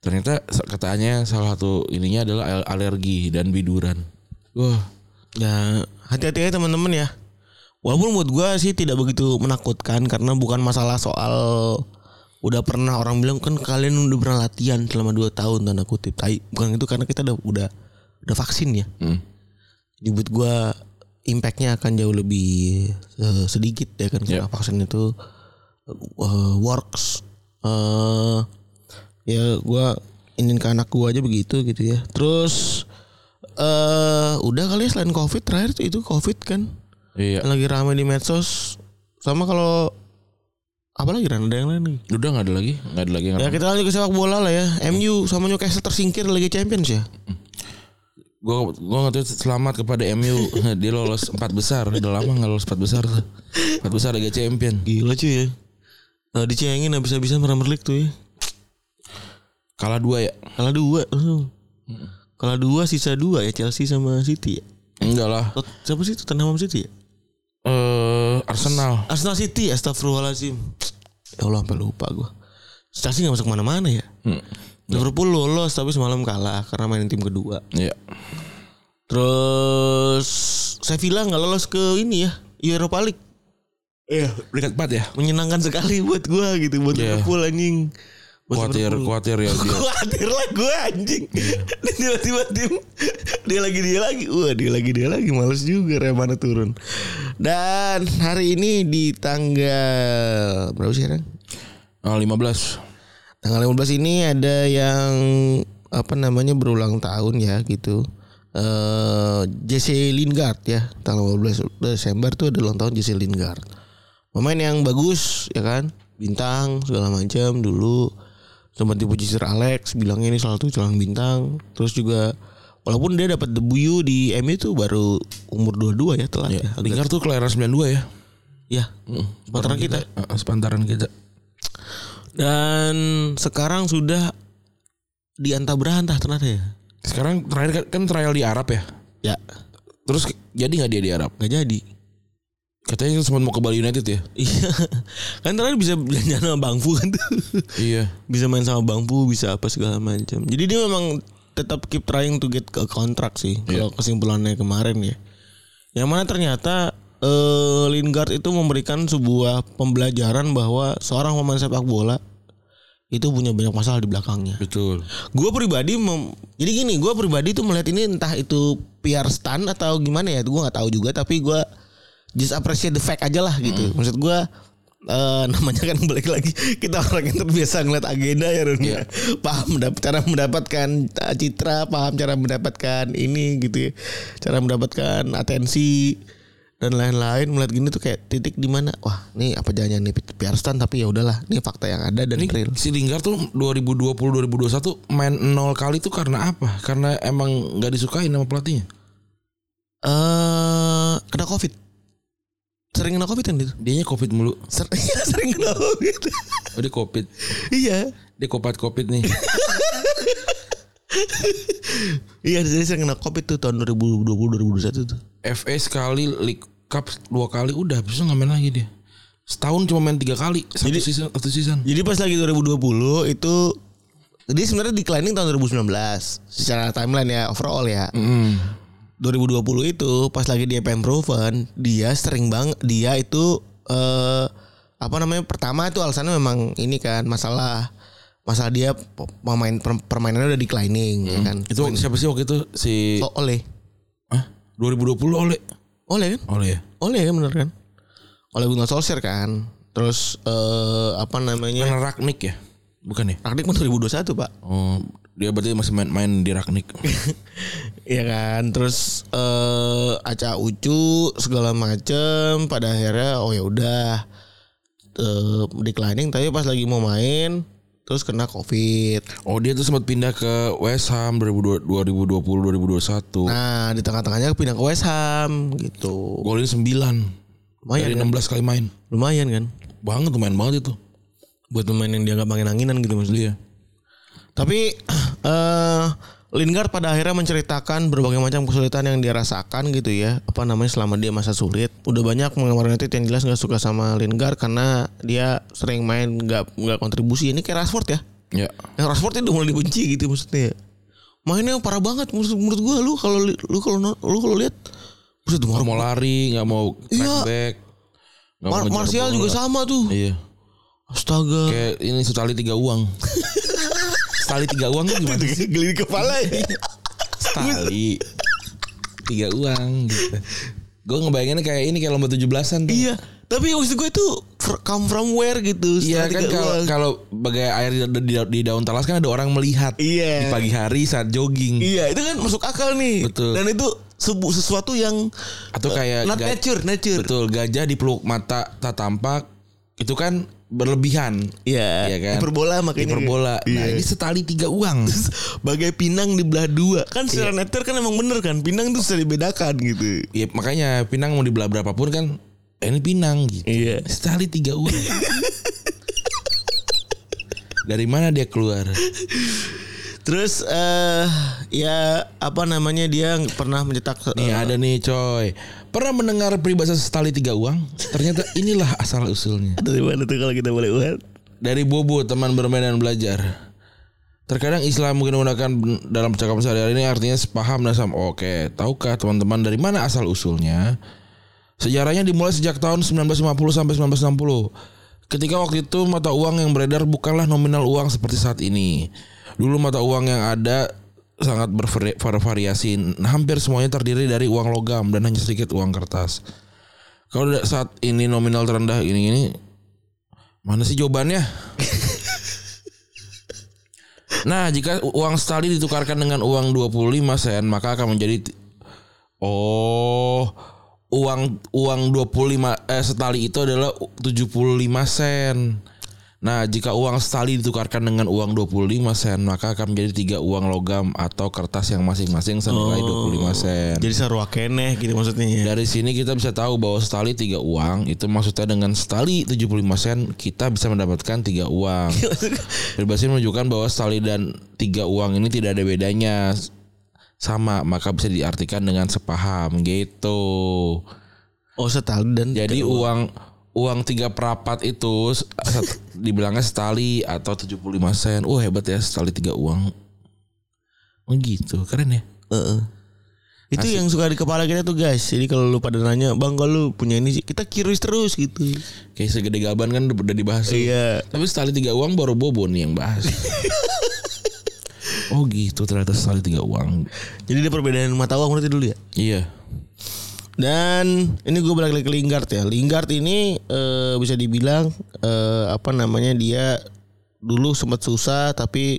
Ternyata katanya salah satu ininya adalah al- alergi dan biduran wah. Ya hati-hati aja teman-teman ya. Walaupun buat gue sih tidak begitu menakutkan karena bukan masalah soal udah pernah orang bilang kan kalian udah pernah latihan selama 2 tahun tanda kutip. Tai bukan itu karena kita udah udah udah vaksin ya. hmm. Jadi buat gue impactnya akan jauh lebih eh, sedikit ya kan karena Ya. vaksin itu eh, works. eh ya gue ingin ke anak gue aja begitu gitu ya. Terus eh udah kali ya selain covid terakhir itu covid kan iya. Lagi ramai di medsos sama kalau apa lagi Ran? ada yang lain nih udah nggak ada lagi. Nggak ada lagi yang ya kita lanjut ke sepak bola lah ya. MU sama Newcastle tersingkir Liga Champions ya? Gue gue nggak selamat kepada MU (laughs) dia lolos empat besar. Udah lama nggak lolos empat besar tuh. Empat besar Liga Champion gila cuy ya. Nah, dicengin habis-habisan Premier League tuh ya. Kalah dua ya? Kalah dua uh. kalah dua sisa dua ya Chelsea sama City ya? Enggak lah. Siapa sih Tottenham sama City ya Arsenal Arsenal City Astagfirullahaladzim ya Allah sampai lupa gue Chelsea gak masuk mana-mana ya Hmm. Liverpool lolos tapi semalam kalah karena main tim kedua Iya. Terus Sevilla nggak lolos ke ini ya Europa League. Iya, peringkat 4 ya. Menyenangkan sekali buat gua gitu buat Iya. Liverpool anjing. Kuatir, kuatir ya dia. Khawatir lah gue anjing. (laughs) Dan tiba-tiba tim dia lagi dia lagi. Wah dia lagi dia lagi males juga Remana turun. Dan hari ini di tanggal berapa sih sekarang? Oh, 15. Tanggal 15 ini ada yang apa namanya berulang tahun ya gitu. Eh Jesse Lingard ya. Tanggal 15 Desember tuh ada ulang tahun Jesse Lingard. Pemain yang bagus ya kan, bintang segala macam dulu sempat dipuji Sir Alex bilangnya ini salah satu calon bintang. Terus juga walaupun dia dapat debut di MU itu baru umur 22 ya telat ya. Agak- Lingard tuh kelahiran 92 ya. ya. Sepantaran kita. Eh, sepantaran kita. Dan sekarang sudah diantah berantah ternyata ya. Sekarang terakhir kan, kan trial di Arab ya. Ya, Terus jadi nggak dia di Arab? nggak jadi. Katanya sempat mau ke Bali United ya. Iya. Kan terakhir bisa jalan sama Bang Fu kan tuh. iya. bisa main sama Bang Fu, bisa apa segala macam. Jadi dia memang tetap keep trying to get ke kontrak sih. Kalau kesimpulannya kemarin ya. Yang mana ternyata eh, Lingard itu memberikan sebuah pembelajaran bahwa seorang pemain sepak bola itu punya banyak masalah di belakangnya. Betul. Gue pribadi mem- jadi gini, gue pribadi tuh melihat ini entah itu PR stand atau gimana ya, gue nggak tahu juga. Tapi gue just appreciate the fact aja lah gitu. Maksud gue eh, (laughs) namanya kan balik lagi kita orang yang terbiasa ngeliat agenda ya Ron. Iya. paham cara mendapatkan eh, citra paham cara mendapatkan ini gitu ya cara mendapatkan atensi dan lain-lain melihat gini tuh kayak titik di mana wah ini apa jangan nih PR stand tapi ya udahlah ini fakta yang ada dan Ini real si Lingard tuh 2020 2021 main nol kali tuh karena apa? Karena emang nggak disukain sama pelatihnya. eh kena covid sering kena covid kan itu Dianya Covid mulu. Ser- (laughs) iya, sering kena covid Oh, dia Covid. iya Dia kopat Covid nih. (laughs) iya jadi sering kena covid tuh tahun 2020 2021 tuh FA sekali, League Cup dua kali udah, bisa nggak main lagi dia. Setahun cuma main tiga kali, satu Jadi- season, satu season. jadi pas lagi 2020 itu jadi sebenarnya declining tahun 2019 secara timeline ya overall ya Hmm. 2020 itu pas lagi dia PM proven dia sering banget dia itu eh apa namanya pertama itu alasannya memang ini kan masalah masalah dia pe- pemain per- permainannya udah declining ya kan. Itu siapa sih waktu itu? Si oh, oleh Hah? 2020 oleh oleh kan? Oleh ya. oleh kan bener kan? Oleh Gunnar Solskjaer kan? Terus eh apa namanya? Mana Ragnik ya? Bukan ya? Ragnik kan 2021 pak. Oh, Dia berarti masih main-main di Ragnik. (laughs) Iya kan, terus eh aca ucu segala macem pada akhirnya oh ya udah eh declining tapi pas lagi mau main terus kena covid. Oh dia tuh sempat pindah ke West Ham 2020 2021. Nah di tengah-tengahnya pindah ke West Ham gitu. Golin 9 Lumayan dari kan? 16 kali main. Lumayan kan? Banget lumayan banget itu. Buat pemain yang dianggap angin anginan gitu maksudnya. Tapi (clears throat) eh Lingard pada akhirnya menceritakan berbagai macam kesulitan yang dia rasakan gitu ya. Apa namanya selama dia masa sulit. Udah banyak penggemar United yang jelas nggak suka sama Lingard karena dia sering main nggak nggak kontribusi. Ini kayak Rashford ya. Ya. Yang Rashford itu udah mulai dibenci gitu maksudnya. Mainnya parah banget menurut menurut gua lu kalau lu kalau lu kalau lihat buset Mar mau lari, nggak mau Iya. back. mau Mar Martial juga sama tuh. Iya. Astaga. Kayak ini setali tiga uang. (laughs) setali tiga uang tuh gimana sih? Geli di kepala ya. Setali tiga uang gitu. Gue ngebayanginnya kayak ini kayak lomba tujuh belasan tuh. Iya, tapi maksud gue itu come from where gitu. Iya kan kalau kalau bagai air di, di, di daun talas kan ada orang melihat Iya. di pagi hari saat jogging Iya, itu kan masuk akal nih. Betul. Dan itu sebu- sesuatu yang atau kayak not nature, nature. betul gajah dipeluk mata tak tampak itu kan berlebihan Iya, Iya kan hiperbola makanya. hiperbola nah Iya. ini setali tiga uang (laughs) Bagai pinang dibelah dua. Kan secara Iya. nature kan emang bener kan. Pinang tuh bisa dibedakan gitu. ya makanya pinang mau dibelah berapapun kan eh, ini pinang gitu Iya. setali tiga uang dari mana dia keluar Terus eh ya apa namanya dia pernah mencetak nih eh, ada nih coy pernah mendengar peribahasa setali tiga uang ternyata inilah asal usulnya (laughs) dari mana tuh kalau kita boleh uhat? dari Bobo teman bermain dan belajar. Terkadang Islam mungkin menggunakan dalam percakapan sehari-hari ini artinya sepaham dan sama. Oke, tahukah teman-teman dari mana asal usulnya? Sejarahnya dimulai sejak tahun 1950 sampai 1960. Ketika waktu itu mata uang yang beredar bukanlah nominal uang seperti saat ini. Dulu mata uang yang ada sangat bervari- bervariasi. Hampir semuanya terdiri dari uang logam dan hanya sedikit uang kertas. Kalau saat ini nominal terendah ini-ini Mana sih jawabannya? (laughs) nah, jika uang setali ditukarkan dengan uang 25 sen, maka akan menjadi Oh, uang uang 25 eh setali itu adalah 75 sen. Nah, jika uang setali ditukarkan dengan uang 25 sen, maka akan menjadi tiga uang logam atau kertas yang masing-masing senilai 25 sen. Jadi sarua keneh gitu maksudnya. ya. Dari sini kita bisa tahu bahwa setali tiga uang itu maksudnya dengan setali 75 sen kita bisa mendapatkan tiga uang. (laughs) Berbahasa menunjukkan bahwa setali dan tiga uang ini tidak ada bedanya sama maka bisa diartikan dengan sepaham gitu. Oh setali dan Jadi uang uang tiga perapat itu dibilangnya setali atau 75 sen. Oh hebat ya setali tiga uang. Oh gitu keren ya. Heeh. Itu yang suka di kepala kita tuh guys. Jadi kalau lu pada nanya, "Bang, kalau lu punya ini sih?" Kita curious terus gitu. Kayak segede gaban kan udah dibahas. Iya. Tapi sekali tiga uang baru Bobo nih yang bahas. (laughs) oh gitu ternyata sekali tiga uang. Jadi ada perbedaan mata uang berarti dulu ya. Iya. Dan ini gue balik lagi ke Lingard ya. Lingard ini eh, bisa dibilang eh, apa namanya dia dulu sempat susah tapi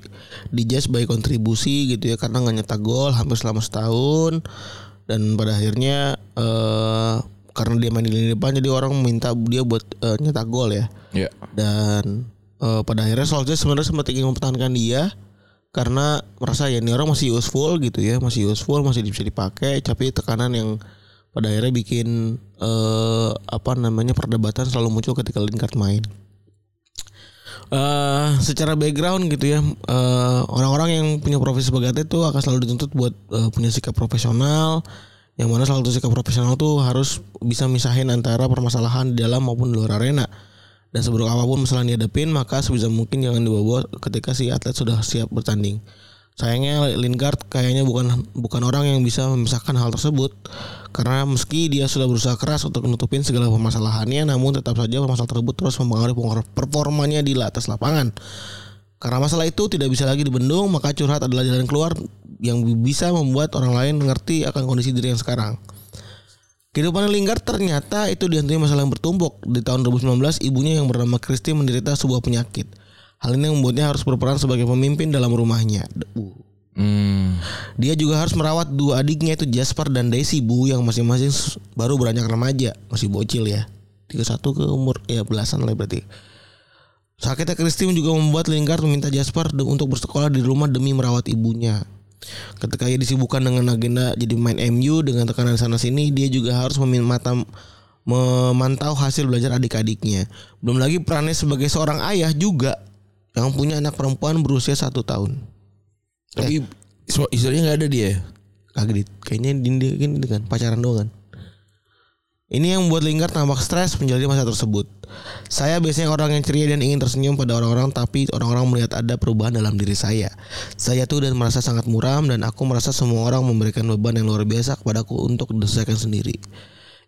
dijudge sebagai kontribusi gitu ya karena nggak nyetak gol hampir selama setahun dan pada akhirnya eh, karena dia main di lini depan jadi orang minta dia buat eh, nyetak gol ya Iya. dan eh, pada akhirnya Solskjaer sebenarnya sempat ingin mempertahankan dia karena merasa ya ini orang masih useful gitu ya masih useful masih bisa dipakai tapi tekanan yang pada akhirnya bikin eh, apa namanya perdebatan selalu muncul ketika Lingard main. Eh secara background gitu ya eh, orang-orang yang punya profesi sebagai atlet itu akan selalu dituntut buat eh, punya sikap profesional yang mana satu sikap profesional tuh harus bisa misahin antara permasalahan di dalam maupun di luar arena. Dan seburuk apa pun masalah yang dihadapin maka sebisa mungkin jangan dibawa ketika si atlet sudah siap bertanding sayangnya Lingard kayaknya bukan bukan orang yang bisa memisahkan hal tersebut karena meski dia sudah berusaha keras untuk menutupin segala permasalahannya namun tetap saja permasalahan tersebut terus mempengaruhi performanya di atas lapangan karena masalah itu tidak bisa lagi dibendung maka curhat adalah jalan keluar yang bisa membuat orang lain mengerti akan kondisi diri yang sekarang Kehidupan Lingard ternyata itu dihantui masalah yang bertumpuk. Di tahun 2019, ibunya yang bernama Christy menderita sebuah penyakit. Hal ini membuatnya harus berperan sebagai pemimpin dalam rumahnya. Hmm. Dia juga harus merawat dua adiknya itu Jasper dan Daisy Bu yang masing-masing baru beranjak remaja, masih bocil ya. 31 ke umur ya belasan lah berarti. Sakitnya Christine juga membuat Lingard meminta Jasper untuk bersekolah di rumah demi merawat ibunya. Ketika ia disibukkan dengan agenda jadi main MU dengan tekanan sana sini, dia juga harus memata memantau hasil belajar adik-adiknya. Belum lagi perannya sebagai seorang ayah juga yang punya anak perempuan berusia satu tahun. Tapi so, istrinya nggak ada dia. Kagak dit. Kayaknya Dinda kan kan pacaran doang kan. Ini yang membuat Lingard tampak stres menjalani masa tersebut. Saya biasanya orang yang ceria dan ingin tersenyum pada orang-orang tapi orang-orang melihat ada perubahan dalam diri saya. Saya tuh dan merasa sangat muram dan aku merasa semua orang memberikan beban yang luar biasa kepadaku untuk diselesaikan sendiri.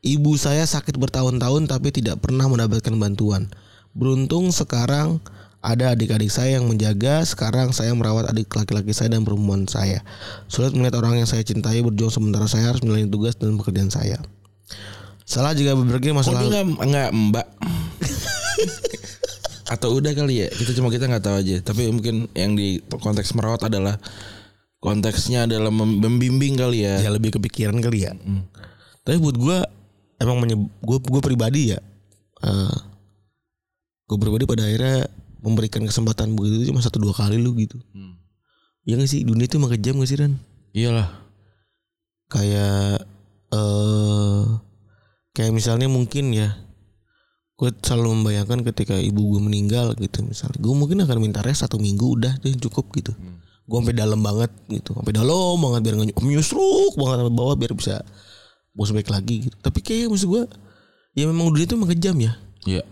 Ibu saya sakit bertahun-tahun tapi tidak pernah mendapatkan bantuan. Beruntung sekarang ada adik-adik saya yang menjaga. Sekarang saya merawat adik laki-laki saya dan perempuan saya. Sulit melihat orang yang saya cintai berjuang sementara saya harus menjalani tugas dan pekerjaan saya. Salah jika berpikir Kok masalah dia nggak nggak mbak? (laughs) Atau udah kali ya? Kita cuma kita nggak tahu aja. Tapi mungkin yang di konteks merawat adalah konteksnya adalah mem- membimbing kali ya. ya lebih kepikiran kali ya. Tapi buat gue emang gue gue pribadi ya, gue pribadi pada akhirnya memberikan kesempatan begitu cuma satu dua kali lu gitu. Hmm. Ya gak sih dunia itu emang kejam gak sih Ran? Iyalah. Kayak eh kayak misalnya mungkin ya gue selalu membayangkan ketika ibu gue meninggal gitu misalnya gue mungkin akan minta rest satu minggu udah deh cukup gitu gue sampai dalam banget gitu sampai dalam banget biar nggak nyusruk banget sampai bawah biar bisa bos baik lagi gitu tapi kayak maksud gue ya memang dunia itu emang kejam ya Iya.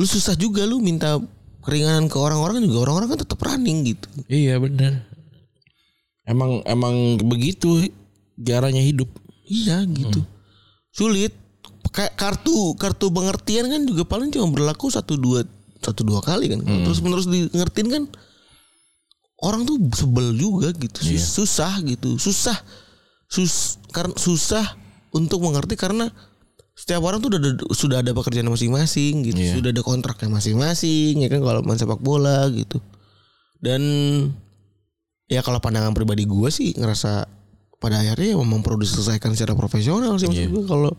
lu susah juga lu minta keringanan ke orang-orang juga orang-orang kan tetap running gitu. Iya benar. Emang emang begitu caranya hidup. iya gitu. Sulit. Kayak kartu kartu pengertian kan juga paling cuma berlaku satu dua satu dua kali kan. Terus menerus di ngertiin kan orang tuh sebel juga gitu. Sus- susah gitu. Susah. Sus karena susah untuk mengerti karena setiap orang tuh udah ada, sudah ada pekerjaan masing-masing gitu Iya. sudah ada kontraknya masing-masing ya kan kalau main sepak bola gitu dan ya kalau pandangan pribadi gue sih ngerasa pada akhirnya ya memang perlu diselesaikan secara profesional sih maksud Iya. gue kalau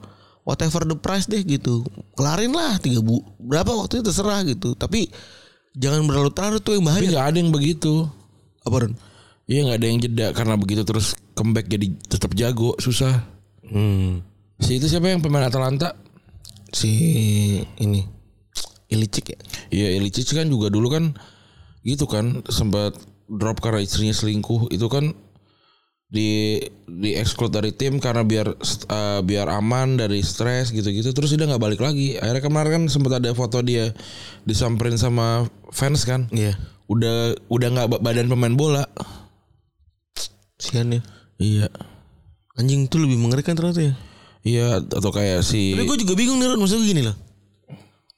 whatever the price deh gitu kelarin lah tiga bu berapa waktunya terserah gitu tapi jangan berlarut-larut tuh yang Tapi bahaya nggak ada yang begitu. apa Ron? Iya nggak ada yang jeda karena begitu terus comeback jadi tetap jago susah. Hmm. Si itu siapa yang pemain Atalanta? si ini Ilicic ya? Iya Ilicic kan juga dulu kan gitu kan sempat drop karena istrinya selingkuh. Itu kan di di exclude dari tim karena biar eh, biar aman dari stres gitu-gitu. Terus dia nggak balik lagi. Akhirnya kemarin kan sempat ada foto dia disamperin sama fans kan. Iya. Udah udah nggak ba- badan pemain bola. Sian ya. Iya. Anjing tuh lebih mengerikan ternyata ya iya atau kayak si Tapi gue juga bingung nih Ron Maksudnya gini loh.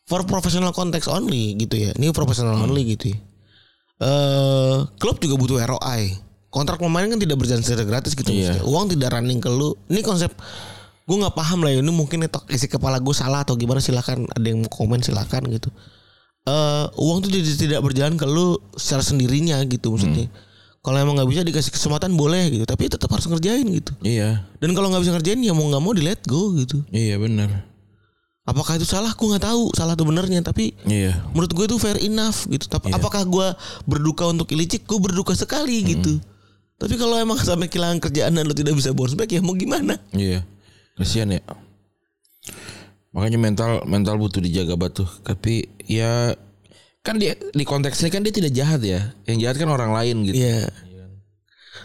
For professional context only gitu ya. Ini professional only gitu ya. Eh Klub juga butuh ROI Kontrak pemain kan tidak berjalan secara gratis gitu Iya. maksudnya. Uang tidak running ke lu. Ini konsep Gue gak paham lah ya. Ini mungkin itu isi kepala gue salah Atau gimana silakan. Ada yang mau komen silakan gitu. Eh Uang tuh jadi tidak berjalan ke lu Secara sendirinya gitu maksudnya Kalau emang nggak bisa dikasih kesempatan boleh gitu Tapi tetap harus ngerjain gitu iya Dan kalau nggak bisa ngerjain ya mau nggak mau di let go gitu iya benar Apakah itu salah? Gue nggak tahu salah atau benernya. Tapi iya menurut gue itu fair enough gitu. Tapi Iya. apakah gue berduka untuk Ilicic? Gue berduka sekali gitu. Tapi kalau emang (laughs) sampai kehilangan kerjaan dan lo tidak bisa bounce back ya mau gimana? Iya. Kasihan ya. Makanya mental mental butuh dijaga batu. Tapi ya kan dia di konteksnya kan dia tidak jahat ya. Yang jahat kan orang lain gitu. Iya.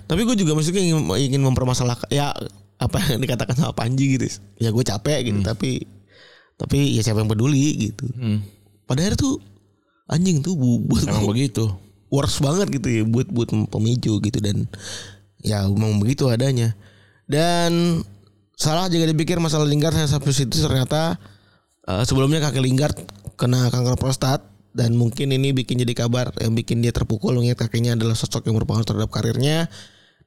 Tapi gue juga maksudnya ingin, ingin mempermasalahkan ya apa yang dikatakan sama Panji gitu. Ya gue capek gitu. Tapi tapi ya siapa yang peduli gitu. Hmm. Padahal tuh anjing tuh bu- buat Emang begitu. works banget gitu ya buat buat pemicu gitu dan ya memang begitu adanya dan salah jika dipikir masalah Lingard saya sampai situ ternyata eh, sebelumnya kakek Lingard kena kanker prostat dan mungkin ini bikin jadi kabar yang bikin dia terpukul mengingat kakeknya adalah sosok yang berpengaruh terhadap karirnya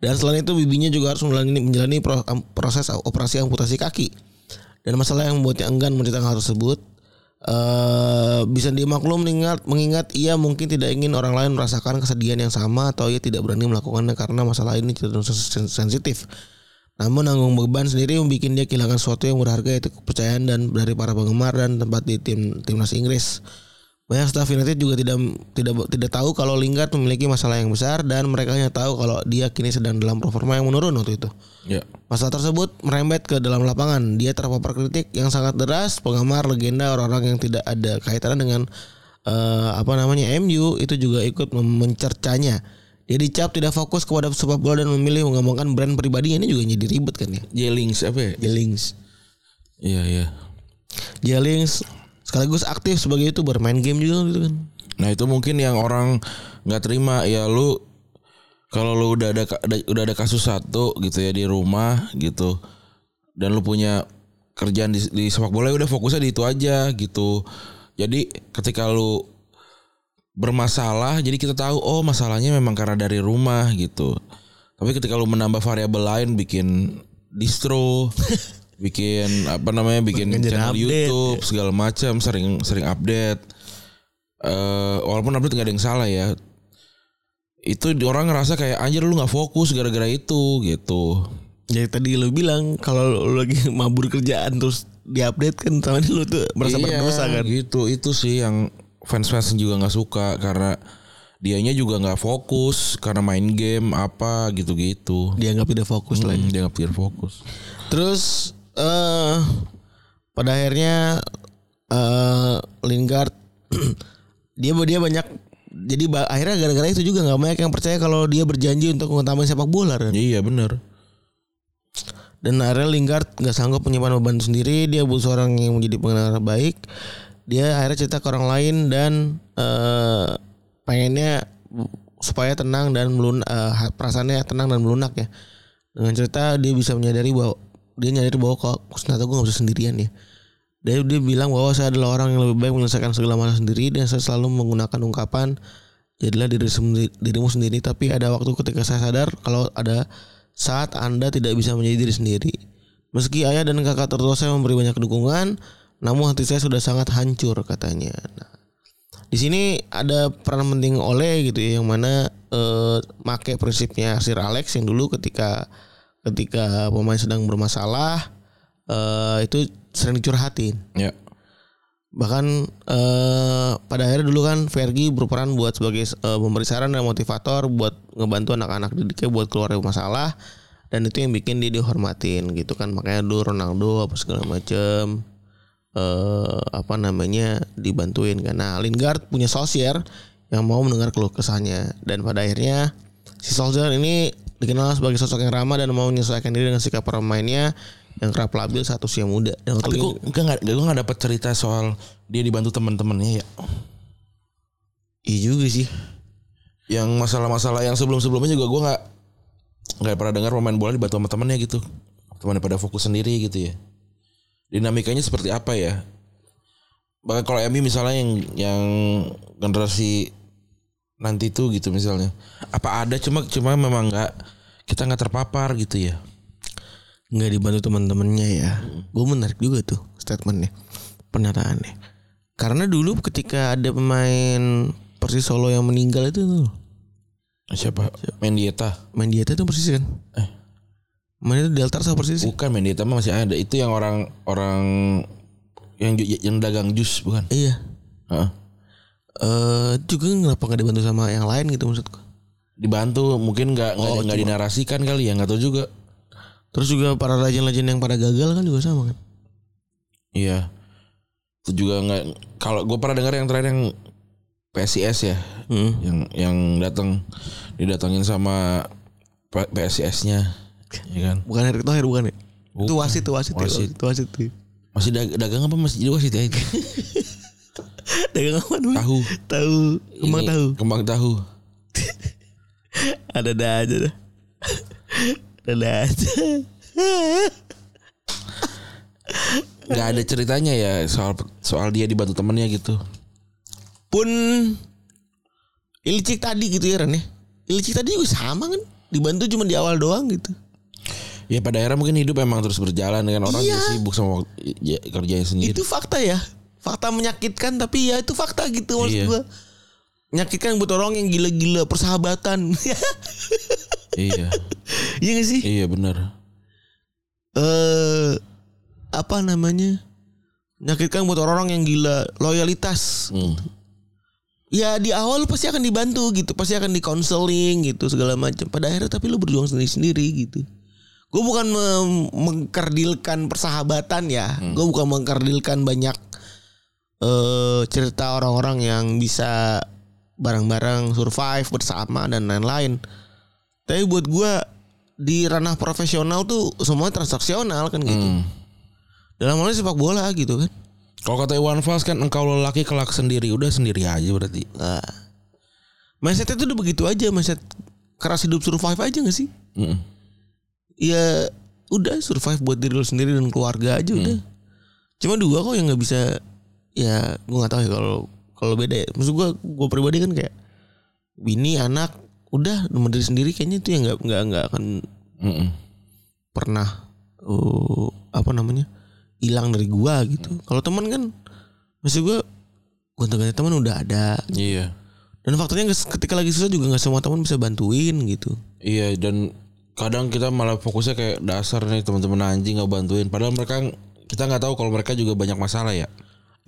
dan selain itu bibinya juga harus menjalani, menjalani pro- proses operasi amputasi kaki dan masalah yang membuatnya enggan menceritakan hal tersebut eh bisa dimaklum mengingat mengingat ia mungkin tidak ingin orang lain merasakan kesedihan yang sama atau ia tidak berani melakukannya karena masalah ini cenderung sen- sensitif. Namun nanggung beban sendiri membuat dia kehilangan sesuatu yang berharga yaitu kepercayaan dan dari para penggemar dan tempat di tim timnas Inggris. Banyak staf United juga tidak tidak tidak tahu kalau Lingard memiliki masalah yang besar dan mereka hanya tahu kalau dia kini sedang dalam performa yang menurun waktu itu. Ya. Masalah tersebut merembet ke dalam lapangan. Dia terpapar kritik yang sangat deras, penggemar legenda orang-orang yang tidak ada kaitannya dengan eh, apa namanya MU itu juga ikut mencercanya. Dia dicap tidak fokus kepada sepak bola dan memilih mengembangkan brand pribadinya ini juga jadi ribet kan ya. Jelings apa ya? Jelings. Iya iya. Jelings sekaligus aktif sebagai itu bermain game juga gitu kan. Nah itu mungkin yang orang nggak terima ya lu kalau lu udah ada, udah ada kasus satu gitu ya di rumah gitu dan lu punya kerjaan di, di sepak bola ya udah fokusnya di itu aja gitu. Jadi ketika lu bermasalah jadi kita tahu oh masalahnya memang karena dari rumah gitu. Tapi ketika lu menambah variabel lain bikin distro (laughs) bikin apa namanya bikin Bikin channel update, YouTube segala macam sering sering update. Eh walaupun update nggak ada yang salah ya. Itu orang ngerasa kayak anjir lu nggak fokus gara-gara itu gitu. Jadi tadi lu bilang kalau lu lagi (laughs) mabur kerjaan terus diupdate kan sama lu tuh merasa Iya, berdosa kan. gitu. Itu sih yang fans-fans juga nggak suka karena dianya juga nggak fokus karena main game apa gitu-gitu. Dianggap tidak fokus lagi. Hmm, dia nggak pikir fokus. Terus eh pada akhirnya eh Lingard (clears throat) dia dia banyak jadi akhirnya gara-gara itu juga nggak banyak yang percaya kalau dia berjanji untuk mengutamain sepak bola kan. iya bener Dan akhirnya Lingard nggak sanggup menyimpan beban sendiri, dia butuh seorang yang menjadi pengendara baik. Dia akhirnya cerita ke orang lain dan eh pengennya supaya tenang dan melun eh, perasaannya tenang dan melunak ya. Dengan cerita dia bisa menyadari bahwa dia nyadari bahwa kok ternyata gue gak bisa sendirian ya. Dia dia bilang bahwa saya adalah orang yang lebih baik menyelesaikan segala masalah sendiri dan saya selalu menggunakan ungkapan jadilah diri sendiri, dirimu sendiri tapi ada waktu ketika saya sadar kalau ada saat Anda tidak bisa menjadi diri sendiri. Meski ayah dan kakak tertua saya memberi banyak dukungan, namun hati saya sudah sangat hancur katanya. Nah, di sini ada peran penting oleh gitu ya yang mana eh, make prinsipnya Sir Alex yang dulu ketika ketika pemain sedang bermasalah eh, itu sering dicurhatin. ya Bahkan eh, pada akhirnya dulu kan Fergie berperan buat sebagai eh, pemberi saran dan motivator buat ngebantu anak-anak didiknya buat keluar dari masalah dan itu yang bikin dia dihormatin gitu kan makanya dulu Ronaldo apa segala macem eh apa namanya dibantuin. Nah Lingard punya Solskjaer yang mau mendengar keluh kesahnya dan pada akhirnya si Solskjaer ini dikenal sebagai sosok yang ramah dan mau menyesuaikan diri dengan sikap pemainnya yang kerap labil saat usia muda. Dan tapi gue nggak gue nggak dapat cerita soal dia dibantu teman-temannya ya Iya juga sih. yang masalah-masalah yang sebelum-sebelumnya juga gue nggak nggak pernah dengar pemain bola dibantu sama temannya gitu temannya pada fokus sendiri gitu ya dinamikanya seperti apa ya bahkan kalau MU misalnya yang yang generasi nanti tuh gitu misalnya apa ada cuma cuma memang nggak kita nggak terpapar gitu ya nggak dibantu teman-temannya ya. Gue menarik juga tuh statementnya, pernyataannya. Karena dulu ketika ada pemain Persis Solo yang meninggal itu tuh, siapa Mendieta main dieta tuh Persis kan? Eh. Main itu Delta sama Persis. bukan Mendieta mah masih ada itu yang orang orang yang yang dagang jus bukan Iya. Heeh. Eh juga kenapa nggak dibantu sama yang lain gitu maksudku? dibantu mungkin nggak nggak Oh, nggak dinarasikan kali ya nggak tahu juga Terus juga para legend-legend yang pada gagal kan juga sama kan? iya itu juga nggak kalau gue pernah dengar yang terakhir yang PSIS ya Hmm. yang yang datang didatengin sama PSIS-nya ya kan Bukan Erick Thohir bukan ya? Itu Bukan. wasit tuh wasit, ya, Wasit. itu wasit tuh. masih dag- dagang apa masih jadi wasit ya itu (laughs) Dulu? tahu Tahu, kembang tahu. kembang tahu (laughs) Ada ada aja dah. ada aja. nggak ada ceritanya ya soal soal dia dibantu temennya gitu Pun Ilcik tadi gitu ya Ren ya. Ilcik tadi juga sama kan. Dibantu cuma di awal doang gitu. ya pada akhirnya mungkin hidup emang terus berjalan dengan orang Iya. sibuk sama ya, kerjanya sendiri Itu fakta ya. Fakta menyakitkan tapi ya itu fakta gitu maksud Iya. gua. Menyakitkan buat orang yang gila-gila persahabatan. (laughs) Iya. iya gak sih? Iya benar. eh apa namanya? Menyakitkan buat orang-orang yang gila loyalitas. Hmm. ya di awal lu pasti akan dibantu gitu pasti akan di counseling gitu segala macam. Pada akhirnya tapi lu berjuang sendiri sendiri gitu. Gue bukan mengkerdilkan persahabatan ya. Gue bukan mengkerdilkan banyak eh cerita orang-orang yang bisa bareng-bareng survive bersama dan lain-lain. Tapi buat gue di ranah profesional tuh semuanya transaksional kan gitu. Hmm. dalam hal sepak bola gitu kan. Kalau kata Iwan Fals kan engkau lelaki kelak sendiri, udah sendiri aja berarti. Nah, mindsetnya tuh udah begitu aja mindset keras hidup survive aja gak sih? Mm. ya udah survive buat diri lu sendiri dan keluarga aja udah. Cuma dua kok yang nggak bisa ya gue nggak tahu ya kalau kalau beda ya maksud gue gue pribadi kan kayak bini anak udah sama diri sendiri kayaknya itu yang nggak nggak nggak akan Mm-mm. pernah uh, apa namanya hilang dari gua gitu kalau teman kan maksud gue gonta-ganti teman udah ada Iya. dan faktanya ketika lagi susah juga nggak semua teman bisa bantuin gitu Iya dan kadang kita malah fokusnya kayak dasar nih teman-teman anjing nggak bantuin. Padahal mereka kita nggak tahu kalau mereka juga banyak masalah ya.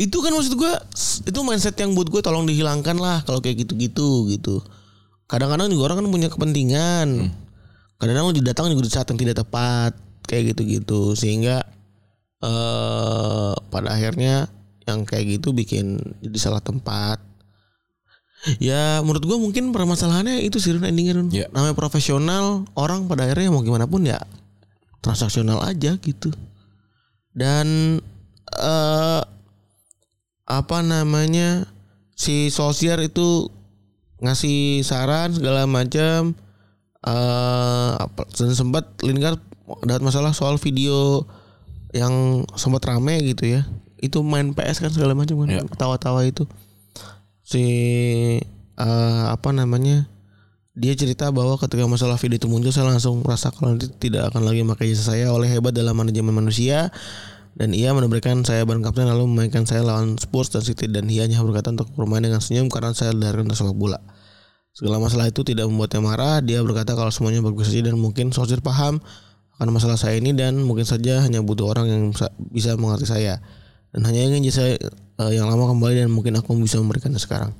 Itu kan maksud gua s- itu mindset yang buat gue tolong dihilangkan lah kalau kayak gitu-gitu gitu. Kadang-kadang juga orang kan punya kepentingan. Kadang-kadang lu datang juga di saat yang tidak tepat kayak gitu-gitu. Sehingga eh pada akhirnya yang kayak gitu bikin jadi salah tempat. Ya menurut gua mungkin permasalahannya itu sih Run, endingnya Run. Iya. namanya profesional orang pada akhirnya mau gimana pun ya transaksional aja gitu. Dan eh apa namanya si sosial itu ngasih saran segala macam eh dan sempat Lingard dapat masalah soal video yang sempat rame gitu ya. Itu main PS kan segala macam kan Ya. tawa-tawa itu. Si eh, apa namanya dia cerita bahwa ketika masalah video itu muncul saya langsung merasa kalau nanti tidak akan lagi memakai jasa saya oleh hebat dalam manajemen manusia dan ia memberikan saya ban kapten lalu memainkan saya lawan Spurs dan City dan ia hanya berkata untuk bermain dengan senyum karena saya dari sepak bola. Segala masalah itu tidak membuatnya marah. Dia berkata kalau semuanya bagus saja dan mungkin Solskjaer paham akan masalah saya ini dan mungkin saja hanya butuh orang yang bisa, mengerti saya dan hanya ingin saya eh, yang lama kembali dan mungkin aku bisa memberikannya sekarang.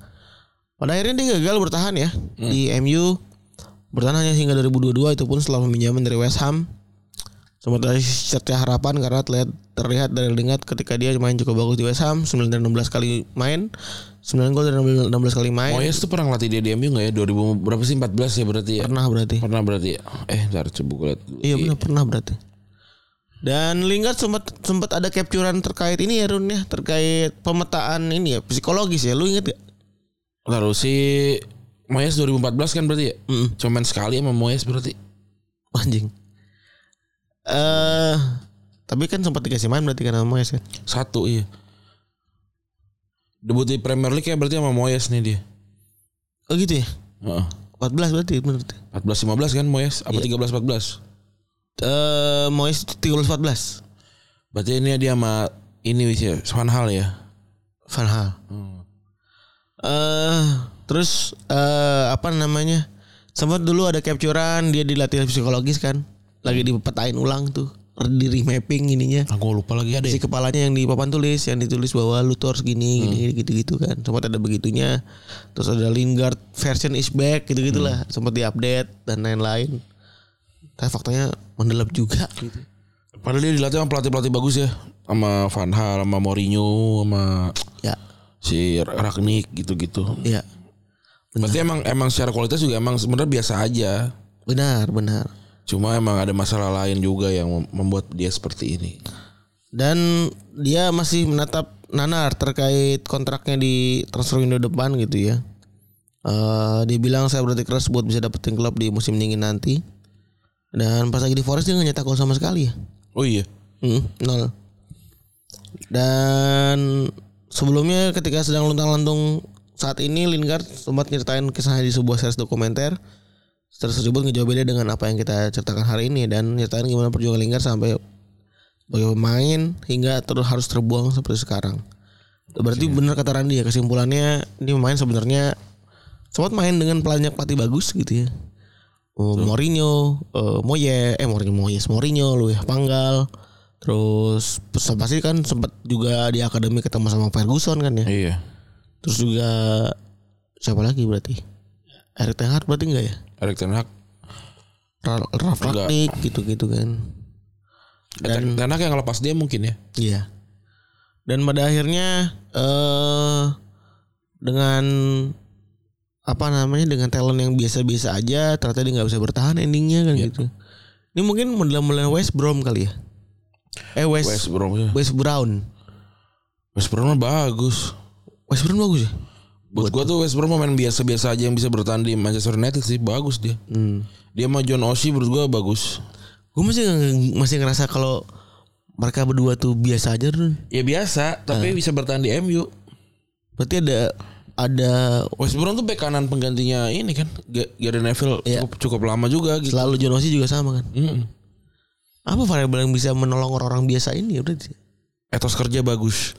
Pada akhirnya dia gagal bertahan ya di MU bertahan hanya hingga 2022 itu pun setelah peminjaman dari West Ham sempat dari setia harapan karena terlihat, terlihat dari ketika dia main cukup bagus di West Ham 9 dari 16 kali main 9 gol dari 16 kali main Moyes tuh pernah ngelatih dia di MU nggak ya? 2000 berapa sih 14 ya berarti ya? pernah berarti Pernah berarti ya? Eh, ntar coba gue liat iya benar pernah berarti dan Lingard sempat sempat ada capturean terkait ini ya Run ya terkait pemetaan ini ya psikologis ya lu inget gak Lalu si Moyes 2014 kan berarti ya? Mm. Cuma main sekali sama Moyes berarti. anjing eh tapi kan sempat dikasih main berarti kan sama Moyes kan Satu iya. Debut di Premier League ya berarti sama Moyes nih dia. oh gitu ya Heeh. 14 berarti bener 14 15 kan Moyes apa Iya. 13 14? eh Moyes 13 14 Berarti ini dia sama ini ya, Van Hal ya. Van Hal eh terus eh apa namanya sempat dulu ada capturean dia dilatih psikologis kan lagi dipetain ulang tuh. Di remapping ininya. Aku lupa lagi ada si ya. kepalanya yang di papan tulis yang ditulis bahwa lu tuh harus gini gini gitu gitu kan. Sempat ada begitunya. Terus ada Lingard version is back gitu gitulah sempat diupdate dan lain-lain. Tapi faktanya mendelap juga. Gitu. Padahal dia dilatih sama pelatih-pelatih bagus ya. Sama Van Hal, sama Mourinho, sama ya. si Ragnik gitu-gitu. ya. Berarti emang emang secara kualitas juga emang sebenarnya biasa aja. benar benar Cuma emang ada masalah lain juga yang mem- membuat dia seperti ini. dan dia masih menatap nanar terkait kontraknya di transfer window depan gitu ya. Eh dia bilang saya berarti keras buat bisa dapetin klub di musim dingin nanti. Dan pas lagi di Forest dia nggak nyetak gol sama sekali ya. Oh iya. Hmm, nol. Dan sebelumnya ketika sedang luntang-lantung saat ini Lingard sempat nyeritain kisahnya di sebuah series dokumenter. Series tersebut ngejawab beda dengan apa yang kita ceritakan hari ini dan nyeritain gimana perjuangan Lingard sampai sebagai pemain hingga terus harus terbuang seperti sekarang. Berarti benar kata Randi ya kesimpulannya ini main sebenarnya sempat main dengan pelanjak pati bagus gitu ya. Oh, Mourinho, eh, Moyes, eh Mourinho Moyes, Mourinho, Luis Panggal, terus pasti kan sempat juga di akademi ketemu sama Ferguson kan ya. Iya. Terus juga siapa lagi berarti? Erik Ten Hag berarti enggak ya? Erik Ten Hag. Ra- Ralf. Rangnick gitu-gitu kan. Dan Ten Hag yang lepas dia mungkin ya. Iya. Dan pada akhirnya eh dengan apa namanya dengan talent yang biasa-biasa aja ternyata dia nggak bisa bertahan endingnya kan gitu. Ini mungkin model-model West Brom kali ya. Eh West West West, Brom. ya. Brown. West mah bagus. West Brown bagus ya. Buat gua tuh West Brom main biasa-biasa aja yang bisa bertahan di Manchester United sih bagus dia. Hmm. Dia sama John Oshie menurut gua bagus. Gue masih masih ngerasa kalau mereka berdua tuh biasa aja Run. Ya biasa, tapi bisa bertahan di MU. Berarti ada ada West Brom tuh bek kanan penggantinya ini kan Gary Neville Iya. cukup, cukup lama juga gitu. selalu John Oshie juga sama kan. Mm-mm. Apa variabel yang bisa menolong orang-orang biasa ini ya berarti? Etos kerja bagus.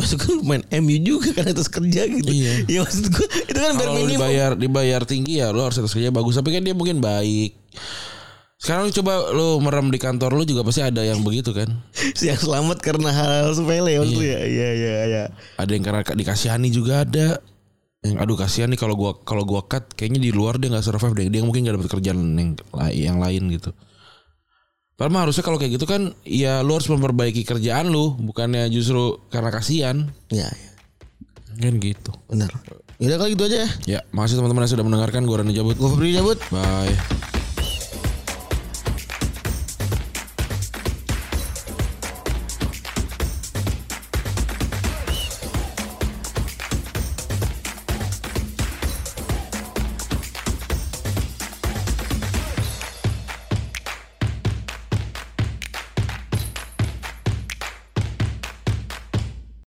Maksud gue main MU juga kan atas kerja gitu. Iya. Ya maksud gue itu kan Kalau minimum. dibayar dibayar tinggi ya lo harus etos kerja bagus. Tapi kan dia mungkin baik. Sekarang lu coba lu merem di kantor lu juga pasti ada yang begitu kan. (laughs) Yang selamat karena hal sepele waktu ya. Iya iya iya. Ada yang karena dikasihani juga ada. Yang aduh kasihan nih kalau gua kalau gua cut kayaknya di luar dia nggak survive deh. Dia mungkin nggak dapat kerjaan yang, yang lain gitu. Padahal mah harusnya kalau kayak gitu kan ya lu harus memperbaiki kerjaan lu bukannya justru karena kasihan. Iya iya. Kan gitu. Benar. Yaudah kalau gitu aja ya. Ya, makasih teman-teman yang sudah mendengarkan. Gue Rani Jabut. Gue Febri cabut. Bye.